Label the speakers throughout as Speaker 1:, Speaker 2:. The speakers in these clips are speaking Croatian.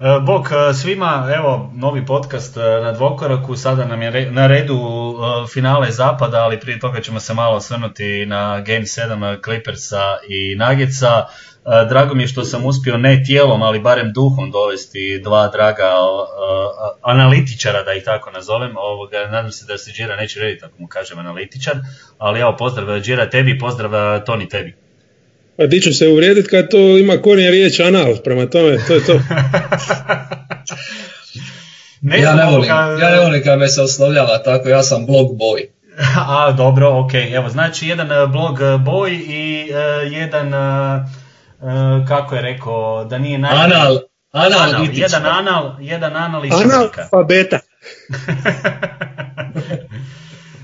Speaker 1: E, bok e, svima, evo novi podcast e, na dvokoraku, sada nam je na redu finale zapada, ali prije toga ćemo se malo osvrnuti na Game 7 Clippersa i Nuggetsa. Drago mi je što sam uspio ne tijelom, ali barem duhom dovesti dva draga analitičara, da ih tako nazovem. Ovoga, nadam se da se Đira neće rediti ako mu kažem analitičar, ali evo pozdrav Đira tebi, pozdrav Toni tebi.
Speaker 2: A di ću se uvrijediti kad to ima korijen riječ anal, prema tome, to je to.
Speaker 3: ne ja, ne volim, ja ne volim kad me se oslovljava tako, ja sam blog boy.
Speaker 1: A, dobro, ok. Evo, znači jedan eh, blog eh, boy i uh, jedan, uh, kako je rekao, da nije naj...
Speaker 3: Anal, anal,
Speaker 1: anal jedan anal, jedan anal i
Speaker 2: Anal, pa beta.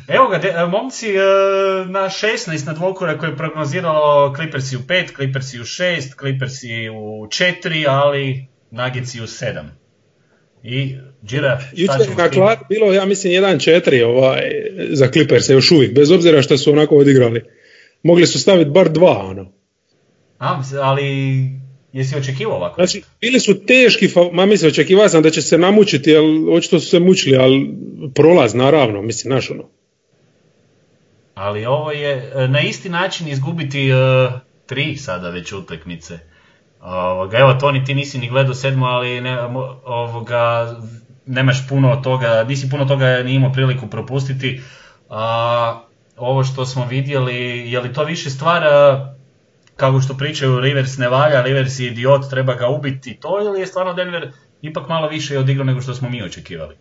Speaker 1: Evo ga, de, e, momci e, na 16 na dvokura koje je prognoziralo Clippersi u 5, Clippersi u 6, Clippersi u 4, ali Nuggetsi u 7. I Džira,
Speaker 2: šta ćemo na klad bilo, ja mislim, 1-4 ovaj, za Clippers još uvijek, bez obzira što su onako odigrali. Mogli su staviti bar dva, ono.
Speaker 1: A, ali jesi očekivao ovako?
Speaker 2: Znači, bili su teški, ma mislim, očekivao sam da će se namučiti, ali očito su se mučili, ali prolaz, naravno, mislim, naš ono.
Speaker 1: Ali ovo je e, na isti način izgubiti uh, tri sada već utakmice. Ovoga, evo Toni, ti nisi ni gledao sedmo, ali ne, ovoga, nemaš puno toga, nisi puno toga ni imao priliku propustiti. A, ovo što smo vidjeli, je li to više stvar kako što pričaju Rivers ne valja, Rivers je idiot, treba ga ubiti to ili je stvarno Denver ipak malo više odigrao nego što smo mi očekivali?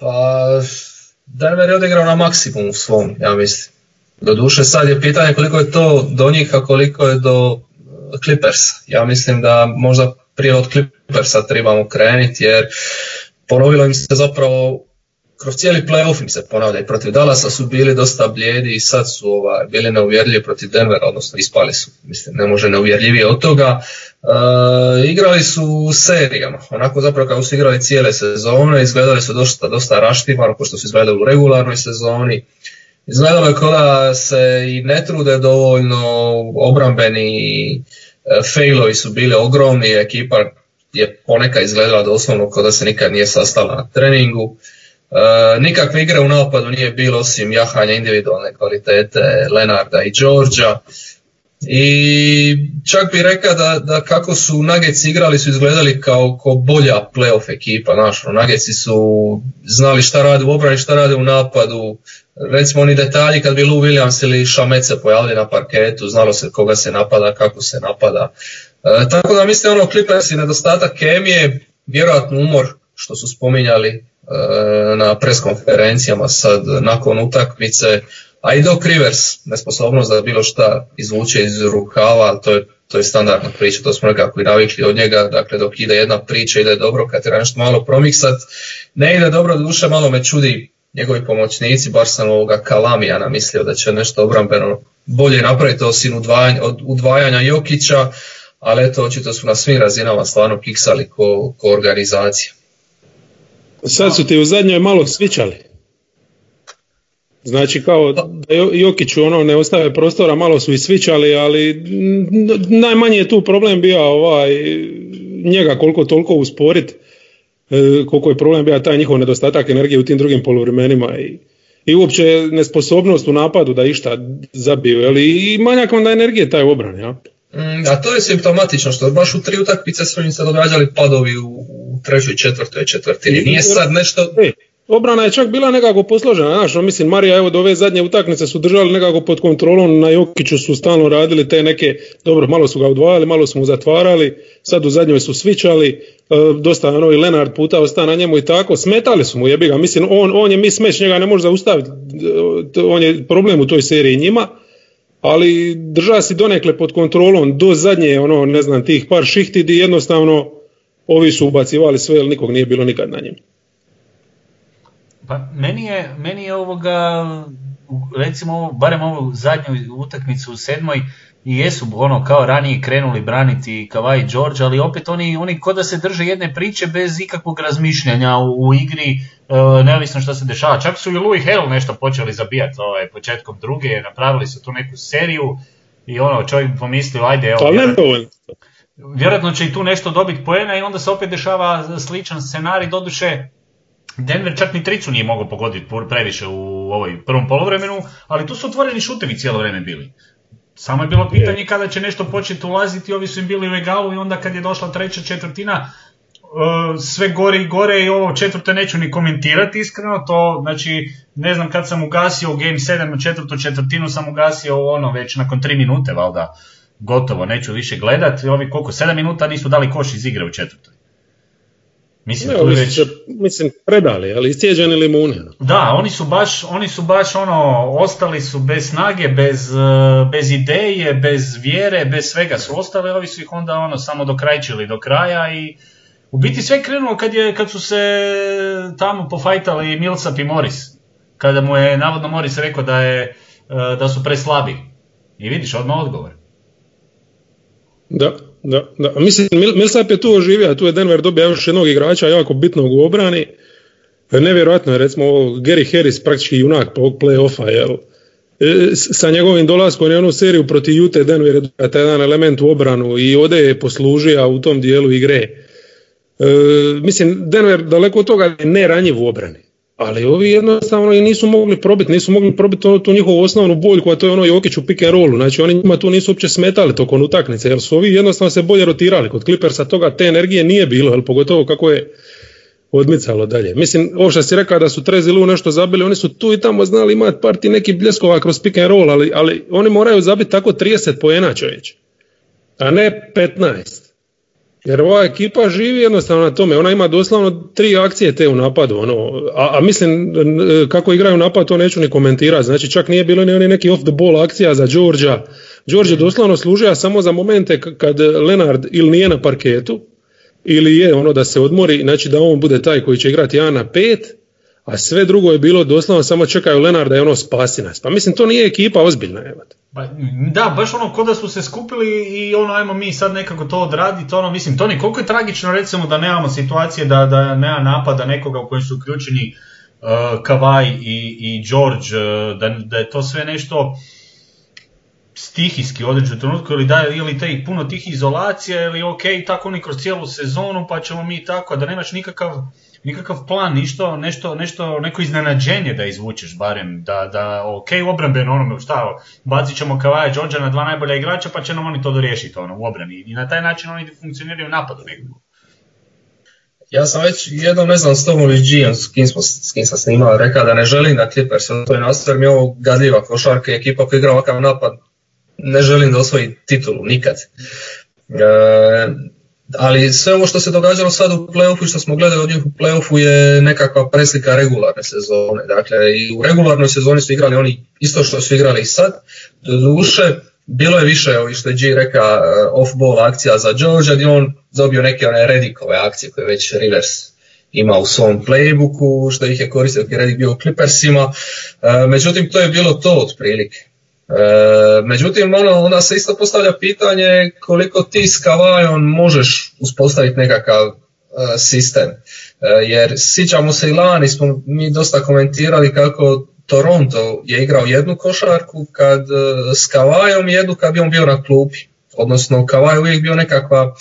Speaker 3: Pa Denver je odigrao na maksimum svom, ja mislim. Doduše sad je pitanje koliko je to do njih, a koliko je do Clippers. Ja mislim da možda prije od Clippersa trebamo krenuti jer ponovilo im se zapravo kroz cijeli playoff im se ponavlja i protiv Dallasa su bili dosta blijedi i sad su ovaj, bili neuvjerljivi protiv Denvera, odnosno ispali su, mislim, ne može neuvjerljivije od toga. E, igrali su u serijama, onako zapravo kao su igrali cijele sezone, izgledali su dosta, dosta raštima, ako što su izgledali u regularnoj sezoni. Izgledalo je kao da se i ne trude dovoljno, obrambeni e, failovi su bili ogromni, ekipa je ponekad izgledala doslovno kao da se nikad nije sastala na treningu. E, nikakve igre u napadu nije bilo osim jahanja individualne kvalitete Lenarda i Đorđa. I čak bih rekao da, da kako su Nuggets igrali su izgledali kao, kao bolja playoff ekipa. Naš, ono, Nuggets su znali šta rade u obrani, šta rade u napadu. Recimo oni detalji kad bi Lou Williams ili Šamet se pojavili na parketu, znalo se koga se napada, kako se napada. E, tako da mislim ono Clippers i nedostatak kemije, vjerojatno umor što su spominjali na preskonferencijama sad nakon utakmice, a i Doc Rivers, nesposobnost da bilo šta izvuče iz rukava, to je, to je standardna priča, to smo nekako i navikli od njega, dakle dok ide jedna priča ide dobro, kad treba nešto malo promiksat, ne ide dobro, duše malo me čudi njegovi pomoćnici, baš sam ovoga Kalamijana mislio da će nešto obrambeno bolje napraviti osim udvajanja, od udvajanja Jokića, ali eto očito su na svim razinama stvarno kiksali ko, ko organizacija.
Speaker 2: Sad su ti u zadnjoj malo svičali. Znači kao da Jokiću ono ne ostave prostora, malo su i svičali, ali najmanji je tu problem bio ovaj, njega koliko toliko usporiti, e, koliko je problem bio taj njihov nedostatak energije u tim drugim poluvremenima i, i uopće nesposobnost u napadu da išta zabiju, ali i manjak onda energije taj obran, ja.
Speaker 3: Mm, a to je simptomatično što baš u tri utakmice su im se događali padovi u, trećoj, četvrtoj četvrtini. Nije sad nešto...
Speaker 2: Obrana je čak bila nekako posložena, znaš, no, mislim Marija evo do ove zadnje utakmice su držali nekako pod kontrolom, na Jokiću su stalno radili te neke, dobro, malo su ga odvajali, malo su mu zatvarali, sad u zadnjoj su svičali, e, dosta ono i Lenard puta ostao na njemu i tako, smetali su mu jebi ga, mislim on, on je mi smeć, njega ne može zaustaviti, e, on je problem u toj seriji njima, ali drža si donekle pod kontrolom do zadnje, ono, ne znam, tih par šihti di jednostavno ovi su ubacivali sve, ali nikog nije bilo nikad na njim.
Speaker 1: Pa meni je, meni je ovoga, recimo, barem ovu zadnju utakmicu u sedmoj, i jesu ono kao ranije krenuli braniti Kavaj i George, ali opet oni, oni ko da se drže jedne priče bez ikakvog razmišljanja u, igri, e, neovisno što se dešava. Čak su i Louis Hell nešto počeli zabijati ovaj, početkom druge, napravili su tu neku seriju i ono čovjek pomislio ajde evo...
Speaker 2: Ne
Speaker 1: vjerojatno će i tu nešto dobiti poena i onda se opet dešava sličan scenarij, doduše Denver čak ni tricu nije mogao pogoditi previše u ovoj prvom polovremenu, ali tu su otvoreni šutevi cijelo vrijeme bili. Samo je bilo pitanje kada će nešto početi ulaziti, ovi su im bili u egalu i onda kad je došla treća četvrtina, e, sve gore i gore i ovo četvrte neću ni komentirati iskreno, to znači ne znam kad sam ugasio u Game 7 na četvrtu četvrtinu sam ugasio ono već nakon 3 minute valjda gotovo, neću više gledati, ovi koliko 7 minuta nisu dali koš iz igre u četvrtoj.
Speaker 2: Mislim, ne, već... mislim, predali, ali iscijeđeni limune.
Speaker 1: Da, oni su baš, oni su baš ono, ostali su bez snage, bez, e, bez ideje, bez vjere, bez svega su ostali, ovi su ih onda ono samo dokrajčili do kraja i u biti sve krenulo kad, je, kad su se tamo pofajtali Millsap i Morris. Kada mu je navodno Morris rekao da, je, e, da su preslabi. I vidiš, odmah odgovor.
Speaker 2: Da, da, da. Mislim, Millsap je tu oživio, tu je Denver dobio još jednog igrača jako bitnog u obrani. Nevjerojatno je, recimo, Gary Harris praktički junak ovog play-offa, jel? E, sa njegovim dolaskom je onu seriju protiv Jute Denver je taj jedan element u obranu i ode je poslužio u tom dijelu igre. E, mislim, Denver daleko od toga je ne ranjiv u obrani ali ovi jednostavno nisu mogli probiti, nisu mogli probiti ono, tu njihovu osnovnu boljku, a to je ono Jokić u pick and rollu, znači oni njima tu nisu uopće smetali tokom utakmice, jer su ovi jednostavno se bolje rotirali, kod Clippersa toga te energije nije bilo, jel, pogotovo kako je odmicalo dalje. Mislim, ovo što si rekao da su Trezi Lu nešto zabili, oni su tu i tamo znali imati parti neki bljeskova kroz pick and roll, ali, ali oni moraju zabiti tako 30 poena čovječ, a ne 15. Jer ova ekipa živi jednostavno na tome, ona ima doslovno tri akcije te u napadu, ono, a, a mislim kako igraju napad to neću ni komentirati, znači čak nije bilo ni oni neki off the ball akcija za Đorđa, Đorđe doslovno služija samo za momente kad Lenard ili nije na parketu, ili je ono da se odmori, znači da on bude taj koji će igrati 1 na 5, a sve drugo je bilo doslovno samo čekaju Lenarda i ono spasi nas. Pa mislim to nije ekipa ozbiljna. Evo.
Speaker 1: Pa, da, baš ono ko da su se skupili i ono ajmo mi sad nekako to odraditi, ono mislim Toni koliko je tragično recimo da nemamo situacije da, da nema napada nekoga u kojem su uključeni uh, Kavaj i, i George, uh, da, da je to sve nešto stihijski određu trenutku ili da ili te puno tih izolacija ili ok, tako oni kroz cijelu sezonu pa ćemo mi tako, da nemaš nikakav nikakav plan, ništo, nešto, nešto, neko iznenađenje da izvučeš barem, da, da ok, obrambeno onome, šta, bacit ćemo Kavaja Đorđa na dva najbolja igrača pa će nam oni to doriješiti ono, u obrani i na taj način oni funkcioniraju u napadu nekako.
Speaker 3: Ja sam već jednom, ne znam, s tobom ili s kim, smo, s kim sam snimao, rekao da ne želim da Clippers to je nastavio mi je ovo gadljiva košarka ekipa koja igra ovakav napad, ne želim da osvoji titulu, nikad. E, ali sve ovo što se događalo sad u playoffu i što smo gledali od njih u playoffu je nekakva preslika regularne sezone. Dakle, i u regularnoj sezoni su igrali oni isto što su igrali i sad. Do duše, bilo je više, ovi što je G reka, eh, off-ball akcija za Georgia, gdje on dobio neke one redikove akcije koje već Rivers ima u svom playbooku, što ih je koristio kad je Redick bio u Clippersima. Eh, međutim, to je bilo to otprilike. E, međutim, ono, onda se isto postavlja pitanje koliko ti s Kavajom možeš uspostaviti nekakav e, sistem. E, jer sjećamo se i lani smo mi dosta komentirali kako Toronto je igrao jednu košarku kad s Kavajom jednu kad bi on bio na klupi. Odnosno Kavaj uvijek bio nekakva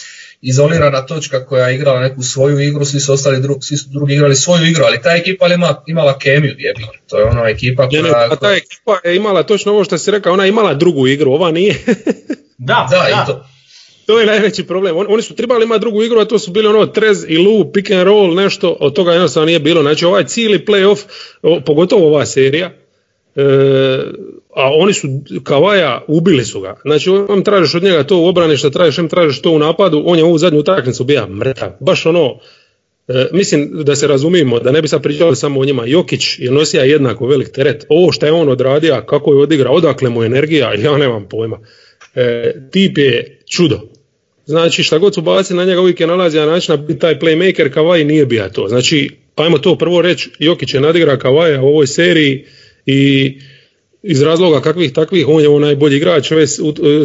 Speaker 3: izolirana točka koja je igrala neku svoju igru, svi su ostali dru, svi su drugi igrali svoju igru, ali ta ekipa ima, imala kemiju jebi. To je ona ekipa koja... Ne,
Speaker 2: a ta ekipa je imala točno ovo što si rekao, ona je imala drugu igru, ova nije.
Speaker 1: da, da, da.
Speaker 2: to. To je najveći problem. oni su trebali imati drugu igru, a to su bili ono trez i lu, pick and roll, nešto, od toga jednostavno nije bilo. Znači ovaj cijeli playoff, pogotovo ova serija, e, a oni su Kavaja ubili su ga. Znači on tražiš od njega to u obrani što tražiš, em tražiš to u napadu, on je ovu zadnju utakmicu bija mrtav. Baš ono, e, mislim da se razumijemo, da ne bi sad pričali samo o njima. Jokić je nosija jednako velik teret. Ovo što je on odradio, kako je odigrao, odakle mu energija, ja nemam pojma. E, tip je čudo. Znači šta god su baci na njega uvijek je nalazio način na biti taj playmaker, Kavaj nije bija to. Znači, ajmo to prvo reći, Jokić je nadigra Kavaja u ovoj seriji i iz razloga kakvih takvih, on je on najbolji igrač ove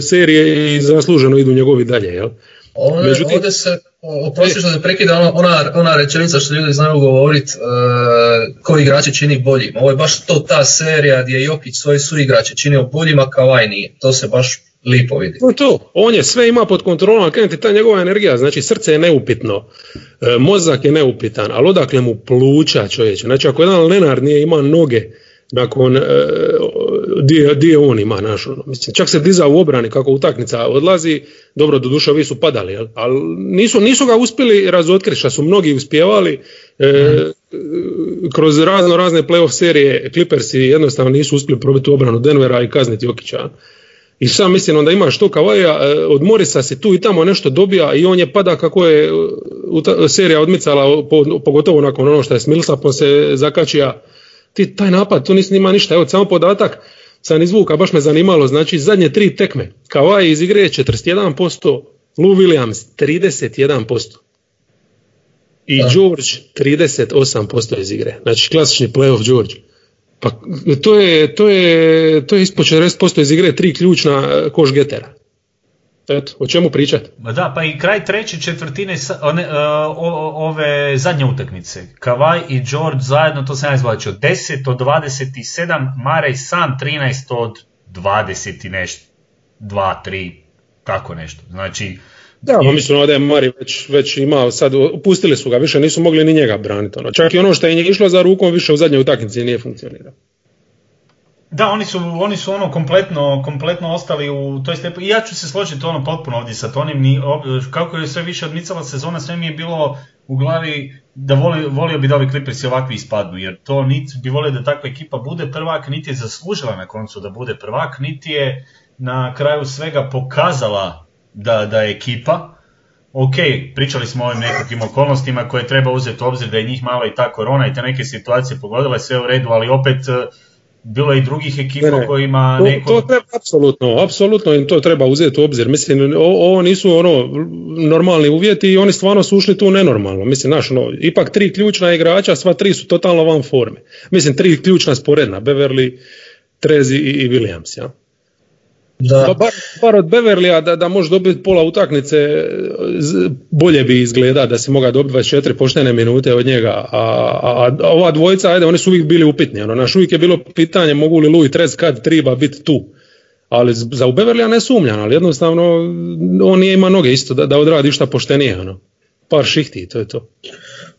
Speaker 2: serije i zasluženo idu njegovi dalje, jel?
Speaker 3: Ovdje, Međutim, ovdje se, oprosti što se prekida ona, ona, rečenica što ljudi znaju govoriti uh, koji igrači čini boljim. Ovo je baš to ta serija gdje Jokić svoje su igrače činio boljima kao aj nije. To se baš lipo vidi.
Speaker 2: To, to, on je sve ima pod kontrolom, ti ta njegova energija, znači srce je neupitno, e, mozak je neupitan, ali odakle mu pluća čovječe. Znači ako jedan Lenard nije ima noge, nakon e, di, on ima naš, ono, mislim, čak se dizao u obrani kako utakmica odlazi, dobro do duša vi su padali, jel? ali nisu, nisu ga uspjeli razotkriti, što su mnogi uspjevali e, kroz razno razne playoff serije Clippersi jednostavno nisu uspjeli probiti u obranu Denvera i kazniti Jokića. I sam mislim onda imaš to Kavaja, e, od Morisa se tu i tamo nešto dobija i on je pada kako je serija odmicala, pogotovo nakon ono što je s Millsapom se zakačija ti taj napad, tu nisi nima ništa. Evo, samo podatak sam izvuka, baš me zanimalo, znači zadnje tri tekme, Kawhi iz igre je 41%, Lou Williams 31%. I da. George 38% iz igre. Znači klasični playoff George. Pa to je, to je, to je ispod 40% iz igre tri ključna koš getera. Eto, o čemu pričati?
Speaker 1: Da, pa i kraj treće četvrtine one, uh, ove zadnje utakmice. Kavaj i George zajedno, to sam ja izvlačio, 10 od 27, Marej sam 13 od 20 i nešto. 2, 3, tako nešto. Znači,
Speaker 2: da, pa mislim da je Mari već, već imao, sad pustili su ga, više nisu mogli ni njega braniti. Ono. Čak i ono što je išlo za rukom više u zadnjoj utakmici nije funkcioniralo.
Speaker 1: Da, oni su, oni su ono kompletno, kompletno ostali u toj stepu. I ja ću se složiti ono potpuno ovdje sa Tonim. Ni, kako je sve više odmicala sezona, sve mi je bilo u glavi da voli, volio bi da ovi Clippersi ovakvi ispadnu. Jer to niti bi volio da takva ekipa bude prvak, niti je zaslužila na koncu da bude prvak, niti je na kraju svega pokazala da, da je ekipa. Ok, pričali smo o ovim nekakvim okolnostima koje treba uzeti u obzir da je njih malo i ta korona i te neke situacije pogodile sve u redu, ali opet bilo je i drugih ekipa kojima
Speaker 2: to, neko... To treba, apsolutno, apsolutno im to treba uzeti u obzir. Mislim, ovo nisu ono normalni uvjeti i oni stvarno su ušli tu nenormalno. Mislim, naš, ono, ipak tri ključna igrača, sva tri su totalno van forme. Mislim, tri ključna sporedna, Beverly, Trezi i, i Williams, ja. Da. Bar, bar od Beverlija da, da može dobiti pola utakmice bolje bi izgleda da si moga dobiti 24 poštene minute od njega, a, a, a ova dvojica, ajde, oni su uvijek bili upitni, ono, naš uvijek je bilo pitanje mogu li Louis Trez kad treba biti tu, ali za u Beverlija ne sumnjam, ali jednostavno on nije ima noge isto da, da odradi šta poštenije, ono, par šihti, to je to.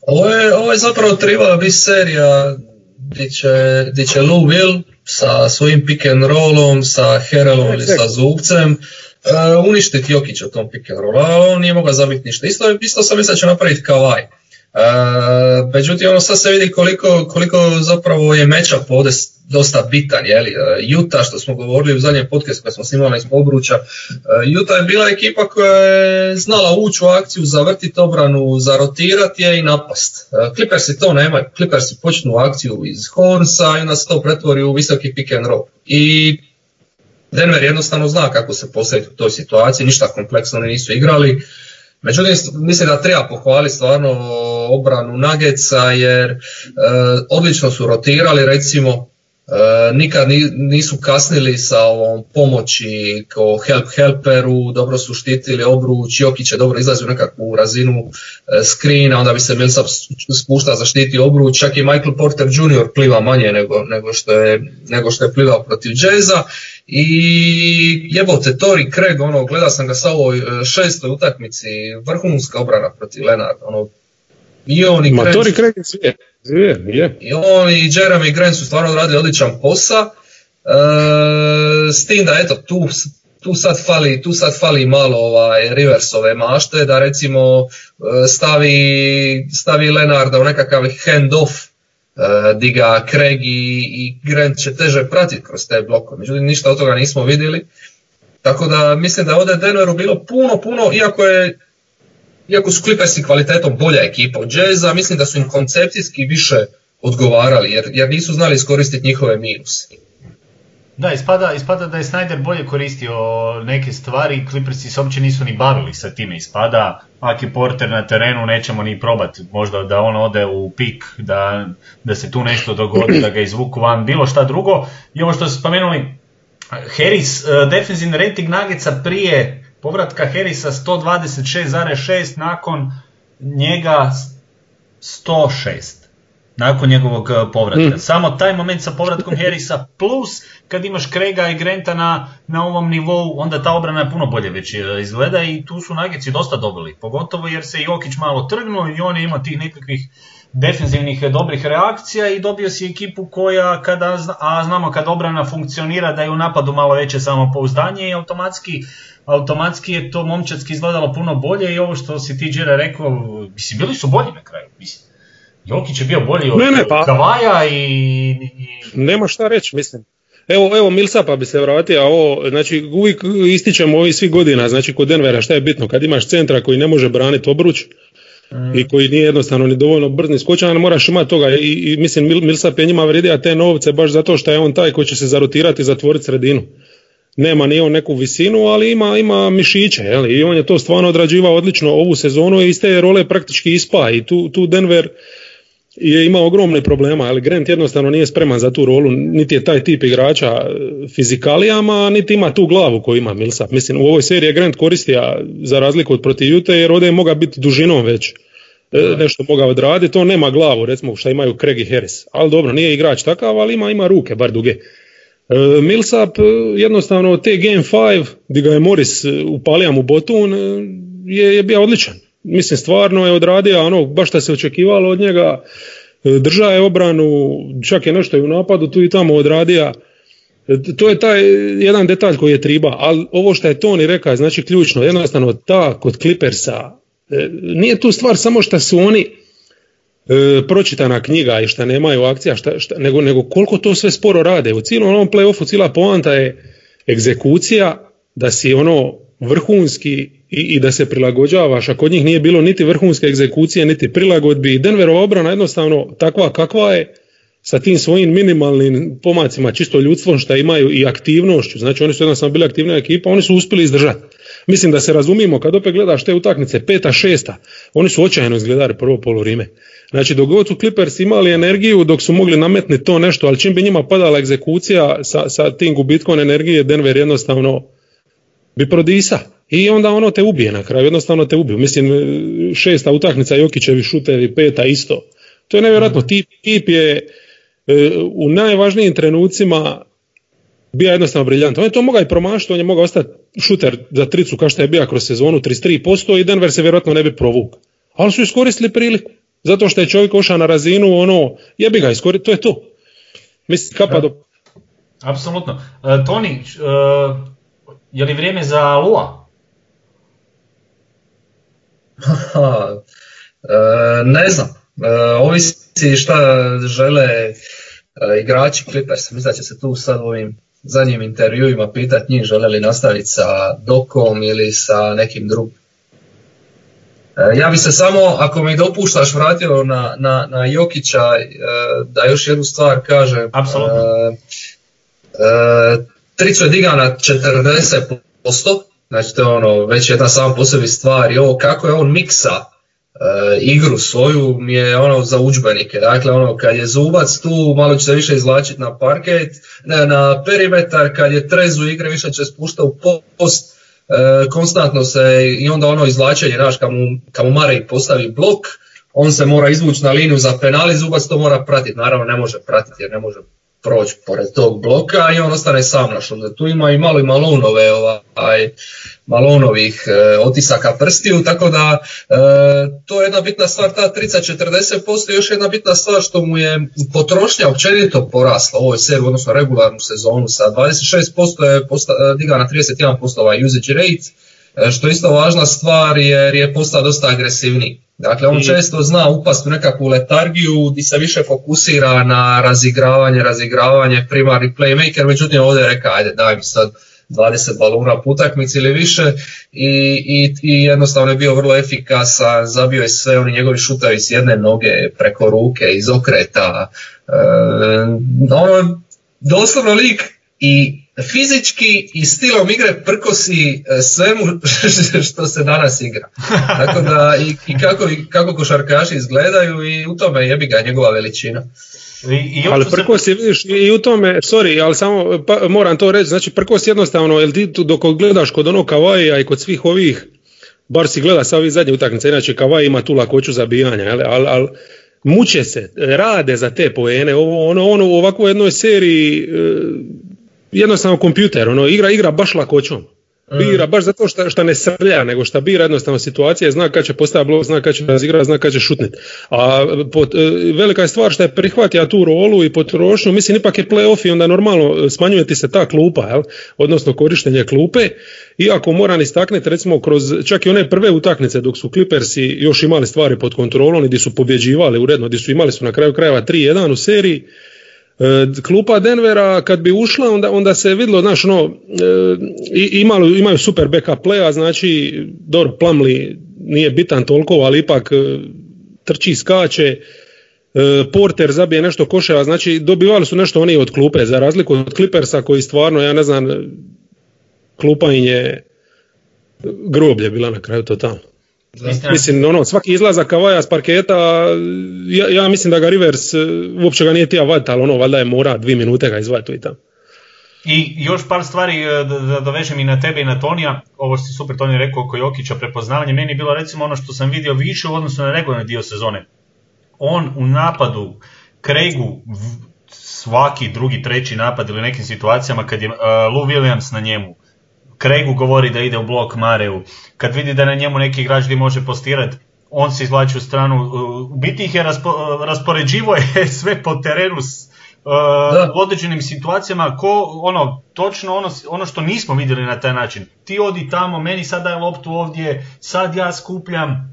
Speaker 3: Ovo je, ovo je zapravo trebala biti serija gdje će, gdje će Lou Will sa svojim pick and rollom, sa Herelom ili sa Zubcem, uh, uništiti Jokić u tom pick and rollu, a on nije mogao zabiti ništa. Isto, isto sam mislio da će napraviti Kavaj. Uh, međutim, ono sad se vidi koliko, koliko zapravo je meča ovdje dosta bitan, jeli, Juta što smo govorili u zadnjem podcastu koji smo snimali iz Pobruća, Juta je bila ekipa koja je znala ući u akciju, zavrtiti obranu, zarotirati je i napast. Clippersi to nemaju, Clippersi počnu akciju iz Hornsa i onda se to pretvori u visoki pick and roll. I Denver jednostavno zna kako se postaviti u toj situaciji, ništa kompleksno nisu igrali. Međutim, mislim da treba pohvaliti stvarno obranu Nageca jer odlično su rotirali, recimo E, nikad nisu kasnili sa ovom pomoći kao help helperu, dobro su štitili obruč, Jokić je dobro izlazio nekakvu razinu e, screena, onda bi se Millsap spušta zaštiti obruč, čak i Michael Porter Jr. pliva manje nego, nego, što, je, nego što je plivao protiv Jazza i jebote Tori Craig, ono, gleda sam ga sa ovoj e, šestoj utakmici, vrhunska obrana protiv Lenarda, ono,
Speaker 2: i on i Tori Craig je
Speaker 3: i on i Jeremy Grant su stvarno radili odličan posao. E, s tim da eto tu, tu, sad fali, tu sad fali malo ovaj, Riversove mašte da recimo e, stavi, stavi Lenarda u nekakav hand-off di ga Craig i, i Grant će teže pratiti kroz te blokove. Međutim, ništa od toga nismo vidjeli. Tako da mislim da ovdje Denveru bilo puno, puno, iako je iako su Clippersi kvalitetom bolja ekipa od Jazza, mislim da su im koncepcijski više odgovarali, jer, jer nisu znali iskoristiti njihove minuse.
Speaker 1: Da, ispada, ispada da je Snyder bolje koristio neke stvari, Clippersi se uopće nisu ni bavili sa time, ispada Aki Porter na terenu nećemo ni probati, možda da on ode u pik, da, da se tu nešto dogodi, da ga izvuku van, bilo šta drugo. I ovo što ste spomenuli, Harris, uh, defensivni rating Nuggetsa prije povratka Harrisa 126,6 nakon njega 106. nakon njegovog e, povratka. Samo taj moment sa povratkom Harrisa plus kad imaš Krega i Grenta na, na ovom nivou, onda ta obrana puno bolje već e, izgleda i tu su Nagici dosta dobili. Pogotovo jer se Jokić malo trgnuo i on je imao tih nekakvih defensivnih dobrih reakcija i dobio si ekipu koja kada, a znamo kad obrana funkcionira da je u napadu malo veće samopouzdanje i automatski automatski je to momčadski izgledalo puno bolje i ovo što si ti Đera rekao, mislim bili su bolji na kraju, mislim. Jokić je bio bolji od
Speaker 2: Ne, ne, pa-
Speaker 1: Kavaja i, i
Speaker 2: Nema šta reći, mislim. Evo, evo Milsapa bi se vratio, a ovo, znači uvijek ističemo ovih svih godina, znači kod Denvera šta je bitno, kad imaš centra koji ne može braniti obruč i koji nije jednostavno ni dovoljno brz ni skočan, moraš imati toga i, i mislim Mil, Milsap je njima vrijedio te novce baš zato što je on taj koji će se zarotirati i zatvoriti sredinu. Nema ni on neku visinu, ali ima, ima mišiće, jel? i on je to stvarno odrađivao odlično ovu sezonu i iz te role praktički ispa i tu, tu Denver je imao ogromne problema, ali Grant jednostavno nije spreman za tu rolu, niti je taj tip igrača e, fizikalijama, niti ima tu glavu koju ima Millsap. Mislim, u ovoj seriji je Grant koristija za razliku od protiv Jute, jer ovdje je mogao biti dužinom već e, nešto mogao odraditi, on nema glavu, recimo što imaju Craig i Harris, ali dobro, nije igrač takav, ali ima, ima ruke, bar duge. E, Millsap jednostavno te Game 5 gdje ga je Morris upalija mu botun je, je bio odličan. Mislim stvarno je odradio ono baš što se očekivalo od njega. E, Držao je obranu, čak je nešto i u napadu tu i tamo odradio. E, To je taj jedan detalj koji je triba, ali ovo što je Toni rekao, znači ključno, jednostavno ta kod Clippersa, e, nije tu stvar samo što su oni e, pročitana knjiga i šta nemaju akcija, šta, šta, nego, nego koliko to sve sporo rade. U cijelom ovom playoffu cijela poanta je egzekucija, da si ono vrhunski i, i da se prilagođavaš, a kod njih nije bilo niti vrhunske egzekucije, niti prilagodbi. Denverova obrana jednostavno takva kakva je, sa tim svojim minimalnim pomacima, čisto ljudstvom što imaju i aktivnošću, znači oni su jednostavno bili aktivna ekipa, oni su uspjeli izdržati. Mislim da se razumimo, kad opet gledaš te utakmice, peta, šesta, oni su očajno izgledali prvo polurime. Znači dok god su Clippers imali energiju, dok su mogli nametniti to nešto, ali čim bi njima padala egzekucija sa, sa tim gubitkom energije, Denver jednostavno bi prodisa. I onda ono te ubije na kraju, jednostavno te ubije. Mislim, šesta utakmica, Jokićevi šutevi, peta isto. To je nevjerojatno, tip, tip je e, u najvažnijim trenucima bio jednostavno briljant. On je to mogao i promašiti, on je mogao ostati šuter za tricu kao što je bio kroz sezonu 33% i Denver se vjerojatno ne bi provuk. Ali su iskoristili priliku. Zato što je čovjek ušao na razinu, ono, jebi ga iskoristiti, to je to. Mislim, kapa do...
Speaker 1: Apsolutno. E, Toni, e, je li vrijeme za Lua?
Speaker 3: E, ne znam, e, ovisi šta žele e, igrači Clippers. Mislim da će se tu sad u ovim zadnjim intervjuima pitati njih žele li nastaviti sa Dokom ili sa nekim drugim. E, Ja bi se samo, ako mi dopuštaš, vratio na, na, na Jokića e, da još jednu stvar kažem.
Speaker 1: Apsolutno.
Speaker 3: E, Trico je digao na 40%, znači to je ono već jedna sama po sebi stvar i ovo kako je on miksa e, igru svoju mi je ono za udžbenike. Dakle, ono kad je zubac tu malo će se više izvlačiti na parket, ne, na perimetar, kad je trezu igre više će spuštati u post, e, konstantno se i onda ono izvlačenje, znaš, kad mu, kad mu postavi blok, on se mora izvući na liniju za penali, zubac to mora pratiti, naravno ne može pratiti jer ne može proći pored tog bloka i on ostane sam naš. Onda tu ima i malo i malonove, ovaj, malonovih e, otisaka prstiju, tako da e, to je jedna bitna stvar, ta 30-40% i još jedna bitna stvar što mu je potrošnja općenito porasla u ovoj seriji, odnosno regularnu sezonu, sa 26% je posta, e, digao na 31% ovaj usage rate, što je isto važna stvar jer je postao dosta agresivniji. Dakle, on
Speaker 1: I-
Speaker 3: često zna upast u nekakvu letargiju gdje se više fokusira na razigravanje, razigravanje, primarni playmaker, međutim ovdje je rekao, ajde daj mi sad 20 baluna po utakmici ili više i, i, i jednostavno je bio vrlo efikasan, zabio je sve oni njegovi šutovi s jedne noge, preko ruke, iz okreta. E, ono, doslovno lik i fizički i stilom igre prkosi e, svemu što se danas igra. Tako da i, i kako, i kako košarkaši izgledaju i u tome jebi ga njegova veličina.
Speaker 1: I, i još
Speaker 2: Ali prkos je, vidiš, i u tome, sorry, ali samo pa, moram to reći, znači prkos jednostavno, jel ti tu dok gledaš kod onog Kavaja i kod svih ovih, bar si gleda sa ovih zadnjih utakmica, inače Kavaj ima tu lakoću zabijanja, jel, ali, ali muče se, rade za te poene, ovo, ono, ono u ovakvoj jednoj seriji, e, jednostavno kompjuter, ono, igra, igra baš lakoćom. Bira baš zato što, što ne srlja, nego što bira jednostavno situacija, zna kad će postaviti blok, zna kad će razigrati, zna kad će šutniti. A pot, e, velika je stvar što je prihvatio tu rolu i potrošnju, mislim ipak je playoff i onda normalno smanjuje ti se ta klupa, jel? odnosno korištenje klupe. Iako moram istaknuti recimo kroz čak i one prve utakmice dok su Clippersi još imali stvari pod kontrolom i gdje su pobjeđivali uredno, gdje su imali su na kraju krajeva 3-1 u seriji, E, klupa Denvera kad bi ušla onda, onda se vidlo, znaš, ono, e, imali, imaju super backup playa, znači, dobro, Plamli nije bitan toliko, ali ipak e, trči, skače, Porter zabije nešto koševa, znači dobivali su nešto oni od klupe, za razliku od Clippersa koji stvarno, ja ne znam, klupa im je groblje bila na kraju totalno. Mislim, ono, svaki izlazak Kavaja s parketa, ja, ja, mislim da ga Rivers e, uopće ga nije tija vaditi, ali ono, valjda je mora dvije minute ga izvaditi i tamo.
Speaker 1: I još par stvari e, da dovežem i na tebe i na Tonija, ovo si super Toni rekao oko Jokića prepoznavanje, meni je bilo recimo ono što sam vidio više u odnosu na regularni dio sezone. On u napadu Craigu svaki drugi, treći napad ili nekim situacijama kad je uh, Lou Williams na njemu, Craigu govori da ide u blok Mareu, kad vidi da na njemu neki igrač gdje može postirati, on se izvlači u stranu, u biti ih je raspo, raspoređivo je sve po terenu u određenim situacijama ko ono točno ono, ono što nismo vidjeli na taj način. Ti odi tamo, meni sada je loptu ovdje, sad ja skupljam.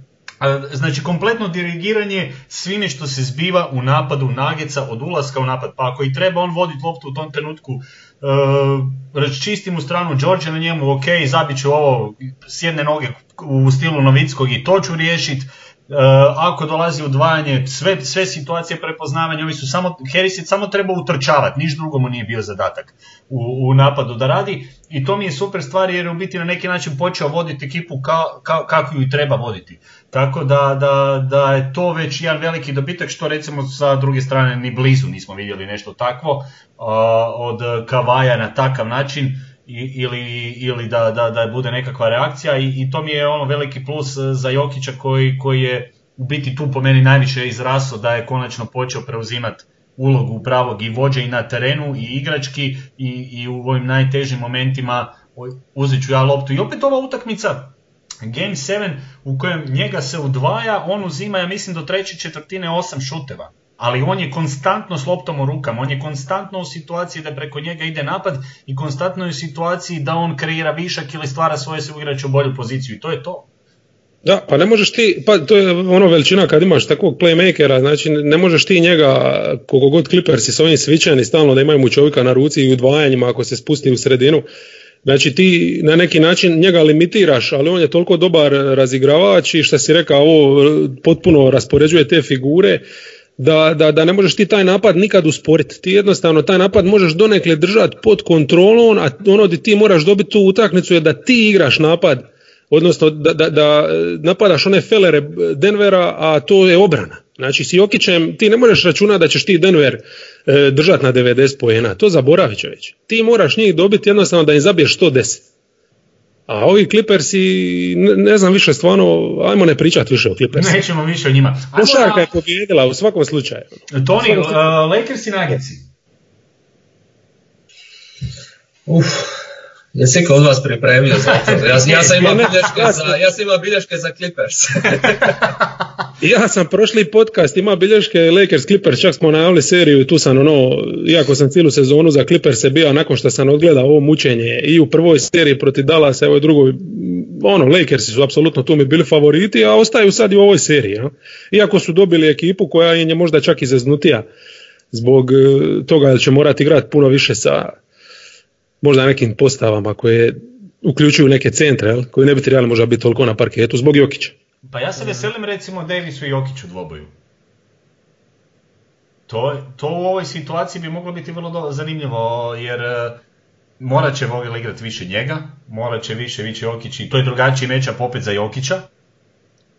Speaker 1: Znači kompletno dirigiranje svime što se zbiva u napadu Nageca od ulaska u napad. Pa ako i treba on voditi loptu u tom trenutku uh, u stranu Đorđe na njemu, ok, zabit ću ovo s jedne noge u stilu Novickog i to ću riješiti. Uh, ako dolazi udvajanje, sve, sve situacije prepoznavanja, ovi su samo, Harris samo treba utrčavati, niš drugo mu nije bio zadatak u, u, napadu da radi i to mi je super stvar jer je u biti na neki način počeo voditi ekipu ka, ka, kako ju treba voditi. Tako da, da, da je to već jedan veliki dobitak što recimo sa druge strane ni blizu nismo vidjeli nešto takvo od Kavaja na takav način ili, ili da, da, da bude nekakva reakcija I, i to mi je ono veliki plus za Jokića koji, koji je u biti tu po meni najviše izrasao da je konačno počeo preuzimati ulogu pravog i vođe i na terenu i igrački i, i u ovim najtežim momentima uzet ću ja loptu. I opet ova utakmica Game 7 u kojem njega se udvaja, on uzima, ja mislim, do treće četvrtine osam šuteva. Ali on je konstantno s loptom u rukama, on je konstantno u situaciji da preko njega ide napad i konstantno je u situaciji da on kreira višak ili stvara svoje se igrače u bolju poziciju i to je to.
Speaker 2: Da, pa ne možeš ti, pa to je ono veličina kad imaš takvog playmakera, znači ne možeš ti njega, koliko god Clippersi s ovim svičani stalno da imaju mu čovjeka na ruci i udvajanjima ako se spusti u sredinu, Znači ti na neki način njega limitiraš, ali on je toliko dobar razigravač i što si rekao, ovo potpuno raspoređuje te figure da, da, da ne možeš ti taj napad nikad usporiti. Ti jednostavno taj napad možeš donekle držati pod kontrolom, a ono di ti moraš dobiti tu utakmicu je da ti igraš napad, odnosno da, da, da napadaš one felere Denvera, a to je obrana. Znači s Jokićem ti ne možeš računati da ćeš ti Denver e, držati na 90 poena, to zaboravit će već. Ti moraš njih dobiti jednostavno da im zabiješ 110. A ovi Clippersi, ne, ne znam više stvarno, ajmo ne pričati više o Clippersi.
Speaker 1: Nećemo više o njima.
Speaker 2: Košarka je pobjedila u svakom slučaju.
Speaker 1: Toni, uh, Lakers i Nuggetsi.
Speaker 3: Uf, Jesi ko od vas pripremio za to? Ja, ja, sam imao bilješke za, ja sam imao bilješke za Clippers.
Speaker 2: ja sam prošli podcast imao bilješke Lakers Clippers, čak smo najavili seriju i tu sam ono, iako sam cijelu sezonu za Clippers se bio nakon što sam odgledao ovo mučenje i u prvoj seriji protiv Dallas, evo i drugoj, ono, Lakersi su apsolutno tu mi bili favoriti, a ostaju sad i u ovoj seriji. Ja? Iako su dobili ekipu koja je možda čak izeznutija zbog eh, toga da će morati igrati puno više sa možda nekim postavama koje uključuju neke centre, jel? koji ne bi trebali možda biti toliko na parketu zbog Jokića.
Speaker 1: Pa ja se veselim recimo Davisu i Jokiću dvoboju. To, to u ovoj situaciji bi moglo biti vrlo zanimljivo, jer e, morat će Vogel igrati više njega, morat će više više Jokić i to je drugačiji mečap opet za Jokića.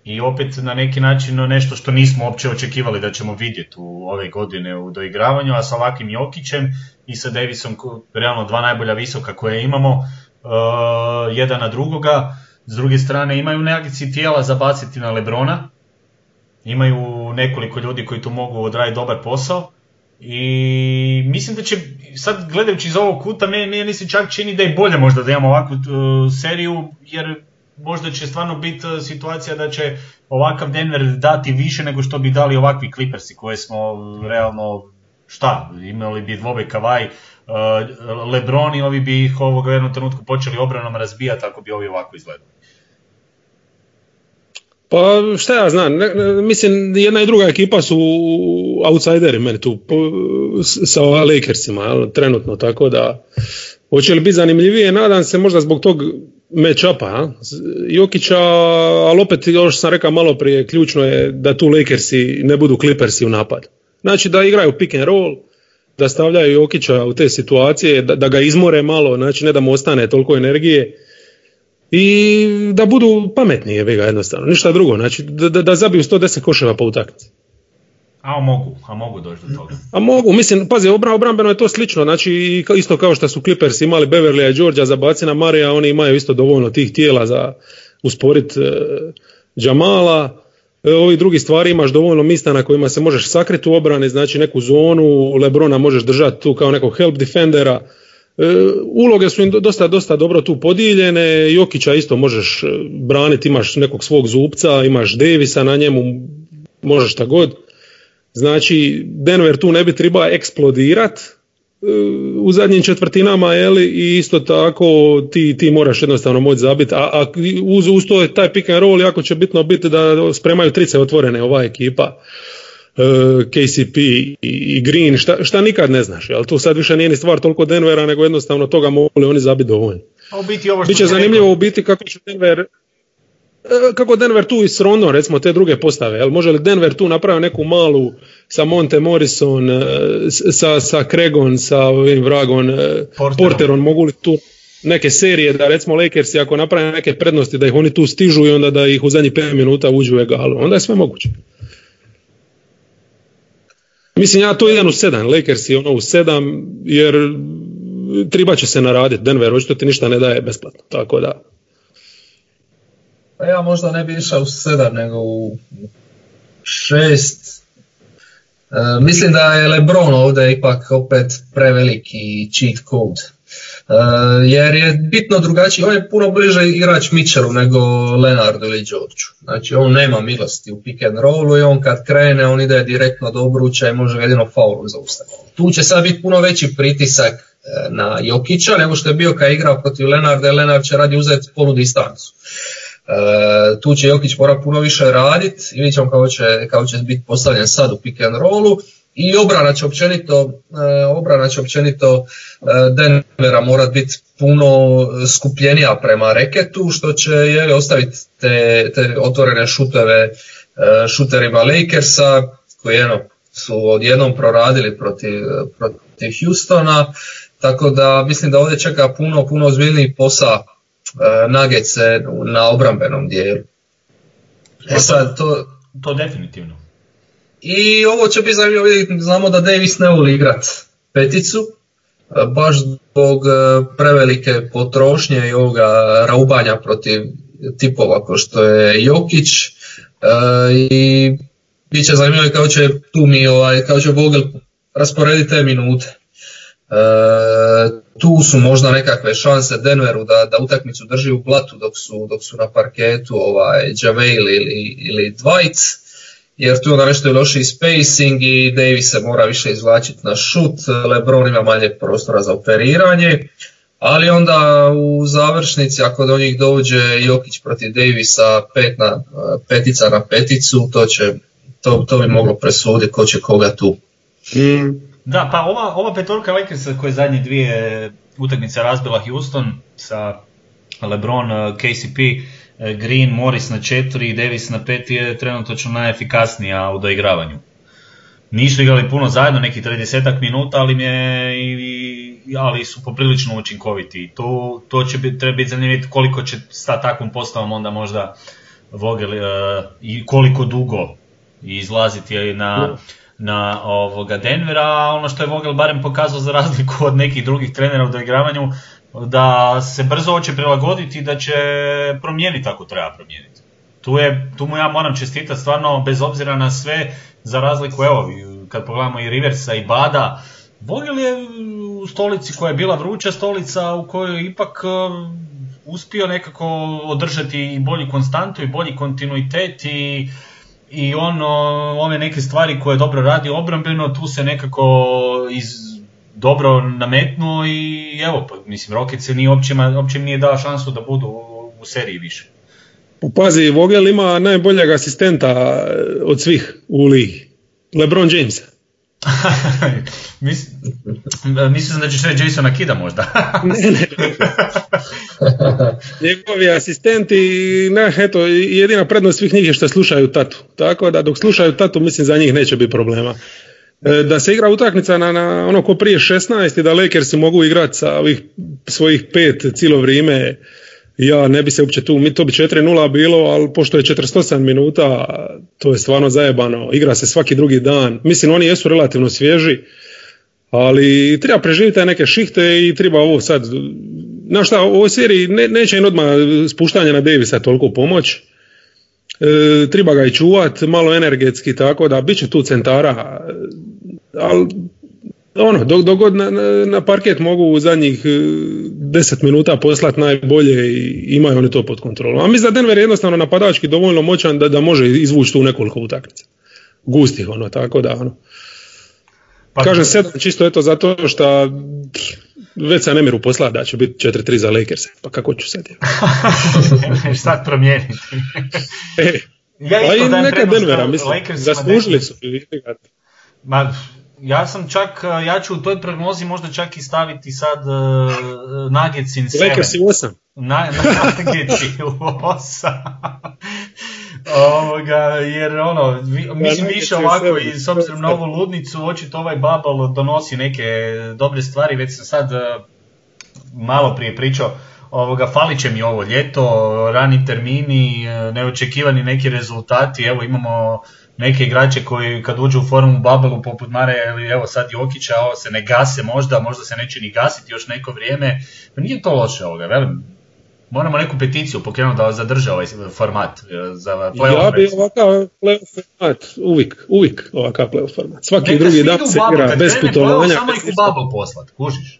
Speaker 1: I opet na neki način nešto što nismo uopće očekivali da ćemo vidjeti u ove godine u doigravanju, a sa ovakvim Jokićem i sa Davisom, realno dva najbolja visoka koje imamo, uh, jedan na drugoga, s druge strane imaju nekakvi tijela za baciti na Lebrona, imaju nekoliko ljudi koji tu mogu odraditi dobar posao. I mislim da će, sad gledajući iz ovog kuta, meni, meni se čak čini da je bolje možda da imamo ovakvu uh, seriju, jer možda će stvarno biti uh, situacija da će ovakav Denver dati više nego što bi dali ovakvi Clippersi koje smo realno, šta, imali bi dvobe Kavaj, uh, Lebron i ovi bi ih ovog u jednom trenutku počeli obranom razbijati ako bi ovi ovako izgledali.
Speaker 2: Pa šta ja znam, mislim jedna i druga ekipa su outsideri meni tu po, sa Lakersima jel, trenutno, tako da hoće li biti zanimljivije, nadam se možda zbog tog match-upa Jokića, ali opet još sam rekao malo prije, ključno je da tu Lakersi ne budu Clippersi u napad. Znači da igraju pick and roll, da stavljaju Jokića u te situacije, da, da ga izmore malo, znači ne da mu ostane toliko energije i da budu pametni je ga jednostavno, ništa drugo, znači da, da, zabiju 110 koševa po utakmici.
Speaker 1: A mogu, a mogu doći do toga.
Speaker 2: A mogu, mislim, pazi, obra, obrambeno je to slično, znači isto kao što su Clippers imali Beverly i Georgia za bacina Marija, oni imaju isto dovoljno tih tijela za usporit e, Jamala, e, ovi drugi stvari imaš dovoljno mista na kojima se možeš sakriti u obrani, znači neku zonu, Lebrona možeš držati tu kao nekog help defendera, E, uloge su im dosta, dosta dobro tu podijeljene, Jokića isto možeš e, braniti, imaš nekog svog zupca, imaš Davisa na njemu, možeš šta god. Znači, Denver tu ne bi treba eksplodirat e, u zadnjim četvrtinama, jeli, i isto tako ti, ti moraš jednostavno moći zabiti, a, a uz, uz to je taj pick and roll jako će bitno biti da spremaju trice otvorene ova ekipa. E, KCP i Green, šta, šta nikad ne znaš, ali tu sad više nije ni stvar toliko Denvera, nego jednostavno toga mogli oni zabiti dovoljno.
Speaker 1: A u biti ovo što
Speaker 2: Biće zanimljivo u biti kako će Denver kako Denver tu i s Rondo, recimo te druge postave, jel može li Denver tu napraviti neku malu sa Monte Morrison, e, sa, sa Kregon, sa ovim vragom
Speaker 1: Porterom.
Speaker 2: Porterom, mogu li tu neke serije da recimo Lakersi ako naprave neke prednosti da ih oni tu stižu i onda da ih u zadnjih 5 minuta uđu u egalu, onda je sve moguće. Mislim, ja to idem u sedam, Lakers je ono u sedam, jer treba će se naraditi, Denver očito ti ništa ne daje besplatno, tako da.
Speaker 3: Pa ja možda ne bi išao u sedam, nego u šest. E, mislim da je Lebron ovdje ipak opet preveliki cheat code. E, jer je bitno drugačiji, on je puno bliže igrač Mitchellu nego Leonardu ili Georgeu. Znači on nema milosti u pick and rollu i on kad krene on ide direktno do obruča i može jedino faulom zaustaviti. Tu će sad biti puno veći pritisak e, na Jokića nego što je bio kad je igrao protiv Lenarda i Lenard će radi uzeti polu distancu. E, tu će Jokić mora puno više raditi i vidjet ćemo kako će, kako će biti postavljen sad u pick and rollu. I obrana će općenito, e, obrana će općenito e, Denvera morat biti puno skupljenija prema reketu, što će je, ostaviti te, te otvorene šuteve šuterima Lakersa, koji jedno, su odjednom proradili protiv, protiv Houstona, tako da mislim da ovdje čeka puno, puno ozbiljniji posao Nagece na obrambenom dijelu.
Speaker 1: E sad, to, to definitivno.
Speaker 3: I ovo će biti zanimljivo vidjeti, znamo da Davis ne voli igrat peticu, baš zbog prevelike potrošnje i ovoga raubanja protiv tipova kao što je Jokić i bit će zanimljivo kako će tu mi, ovaj, kako će Vogel rasporediti te minute. Tu su možda nekakve šanse Denveru da, da utakmicu drži u platu dok su, dok su na parketu ovaj, Javale ili, ili Dwight jer tu onda nešto je loši spacing i Davis se mora više izvlačiti na šut, Lebron ima manje prostora za operiranje, ali onda u završnici ako do njih dođe Jokić protiv Davisa pet na, petica na peticu, to, će, to, to bi moglo presuditi ko će koga tu.
Speaker 1: Da, pa ova, ova petorka Lakersa koja je zadnje dvije utakmice razbila Houston sa LeBron, KCP, E, Green, Morris na 4 i Davis na 5 je trenutno najefikasnija u doigravanju. Nisu igrali puno zajedno, nekih 30 minuta, ali, mi je, ali su poprilično učinkoviti. To, to će biti, treba biti zanimljivo koliko će sa takvom postavom onda možda Vogel uh, i koliko dugo izlaziti na, na ovoga Denvera, a ono što je Vogel barem pokazao za razliku od nekih drugih trenera u doigravanju, da se brzo hoće prilagoditi i da će promijeniti ako treba promijeniti. tu, je, tu mu ja moram čestitati stvarno bez obzira na sve, za razliku evo, kad pogledamo i Riversa i Bada, Vogel je u stolici koja je bila vruća stolica u kojoj ipak uh, uspio nekako održati i bolji konstantu i bolji kontinuitet i, i ono, ove neke stvari koje dobro radi obrambeno, tu se nekako iz, dobro nametnuo i evo, pa, mislim, Rocket se nije uopće, uopće nije dao šansu da budu u, u seriji više.
Speaker 2: Pazi, Vogel ima najboljeg asistenta od svih u ligi. LeBron James.
Speaker 1: Mislim da ćeš reći Jasona Kida možda. ne, ne.
Speaker 2: Njegovi asistenti, ne, eto, jedina prednost svih njih je što slušaju tatu. Tako da dok slušaju tatu, mislim za njih neće biti problema. E, da se igra utakmica na, na ono ko prije 16 i da Lakersi mogu igrati sa ovih svojih pet cijelo vrijeme ja ne bi se uopće tu, mi to bi 4-0 bilo, ali pošto je 48 minuta, to je stvarno zajebano, igra se svaki drugi dan, mislim oni jesu relativno svježi, ali treba preživjeti te neke šihte i treba ovo sad, na šta, u ovoj seriji ne, neće im odmah spuštanje na Davisa toliko pomoć, e, treba ga i čuvat, malo energetski, tako da bit će tu centara, ali ono, dok, dok god na, na, parket mogu u zadnjih 10 e, minuta poslati najbolje i imaju oni to pod kontrolom. A mislim da Denver je jednostavno napadački dovoljno moćan da, da može izvući tu nekoliko utakmica. Gustih ono, tako da ono. Pa, Kažem sedam čisto eto zato što već se Nemiru posla da će biti 4-3 za Lakers, pa kako ću sad?
Speaker 1: sad promijeniti.
Speaker 2: e, ja pa i neka Denvera, mislim, zaslužili su.
Speaker 1: Ma, ja sam čak, e, ja ću u toj prognozi možda čak i staviti sad uh, Nuggets in 7.
Speaker 2: Lakers i 8.
Speaker 1: Na, nuggets i 8. Ovoga, jer ono, mislim više ovako i s obzirom na ovu ludnicu, očito ovaj Bubble donosi neke dobre stvari, već sam sad uh, malo prije pričao, ovoga, falit će mi ovo ljeto, rani termini, neočekivani neki rezultati, evo imamo neke igrače koji kad uđu u formu Babelu poput Mare ili evo sad Jokića, ovo se ne gase možda, možda se neće ni gasiti još neko vrijeme, pa nije to loše ovoga, velim, moramo neku peticiju pokrenuti da zadrže ovaj format e, za
Speaker 2: playoff. Ja bi ovakav playoff format, uvijek, uvijek ovakav playoff format. Svaki Neka drugi dan se igra bez putovanja.
Speaker 1: Samo ih u bubble poslat, kužiš?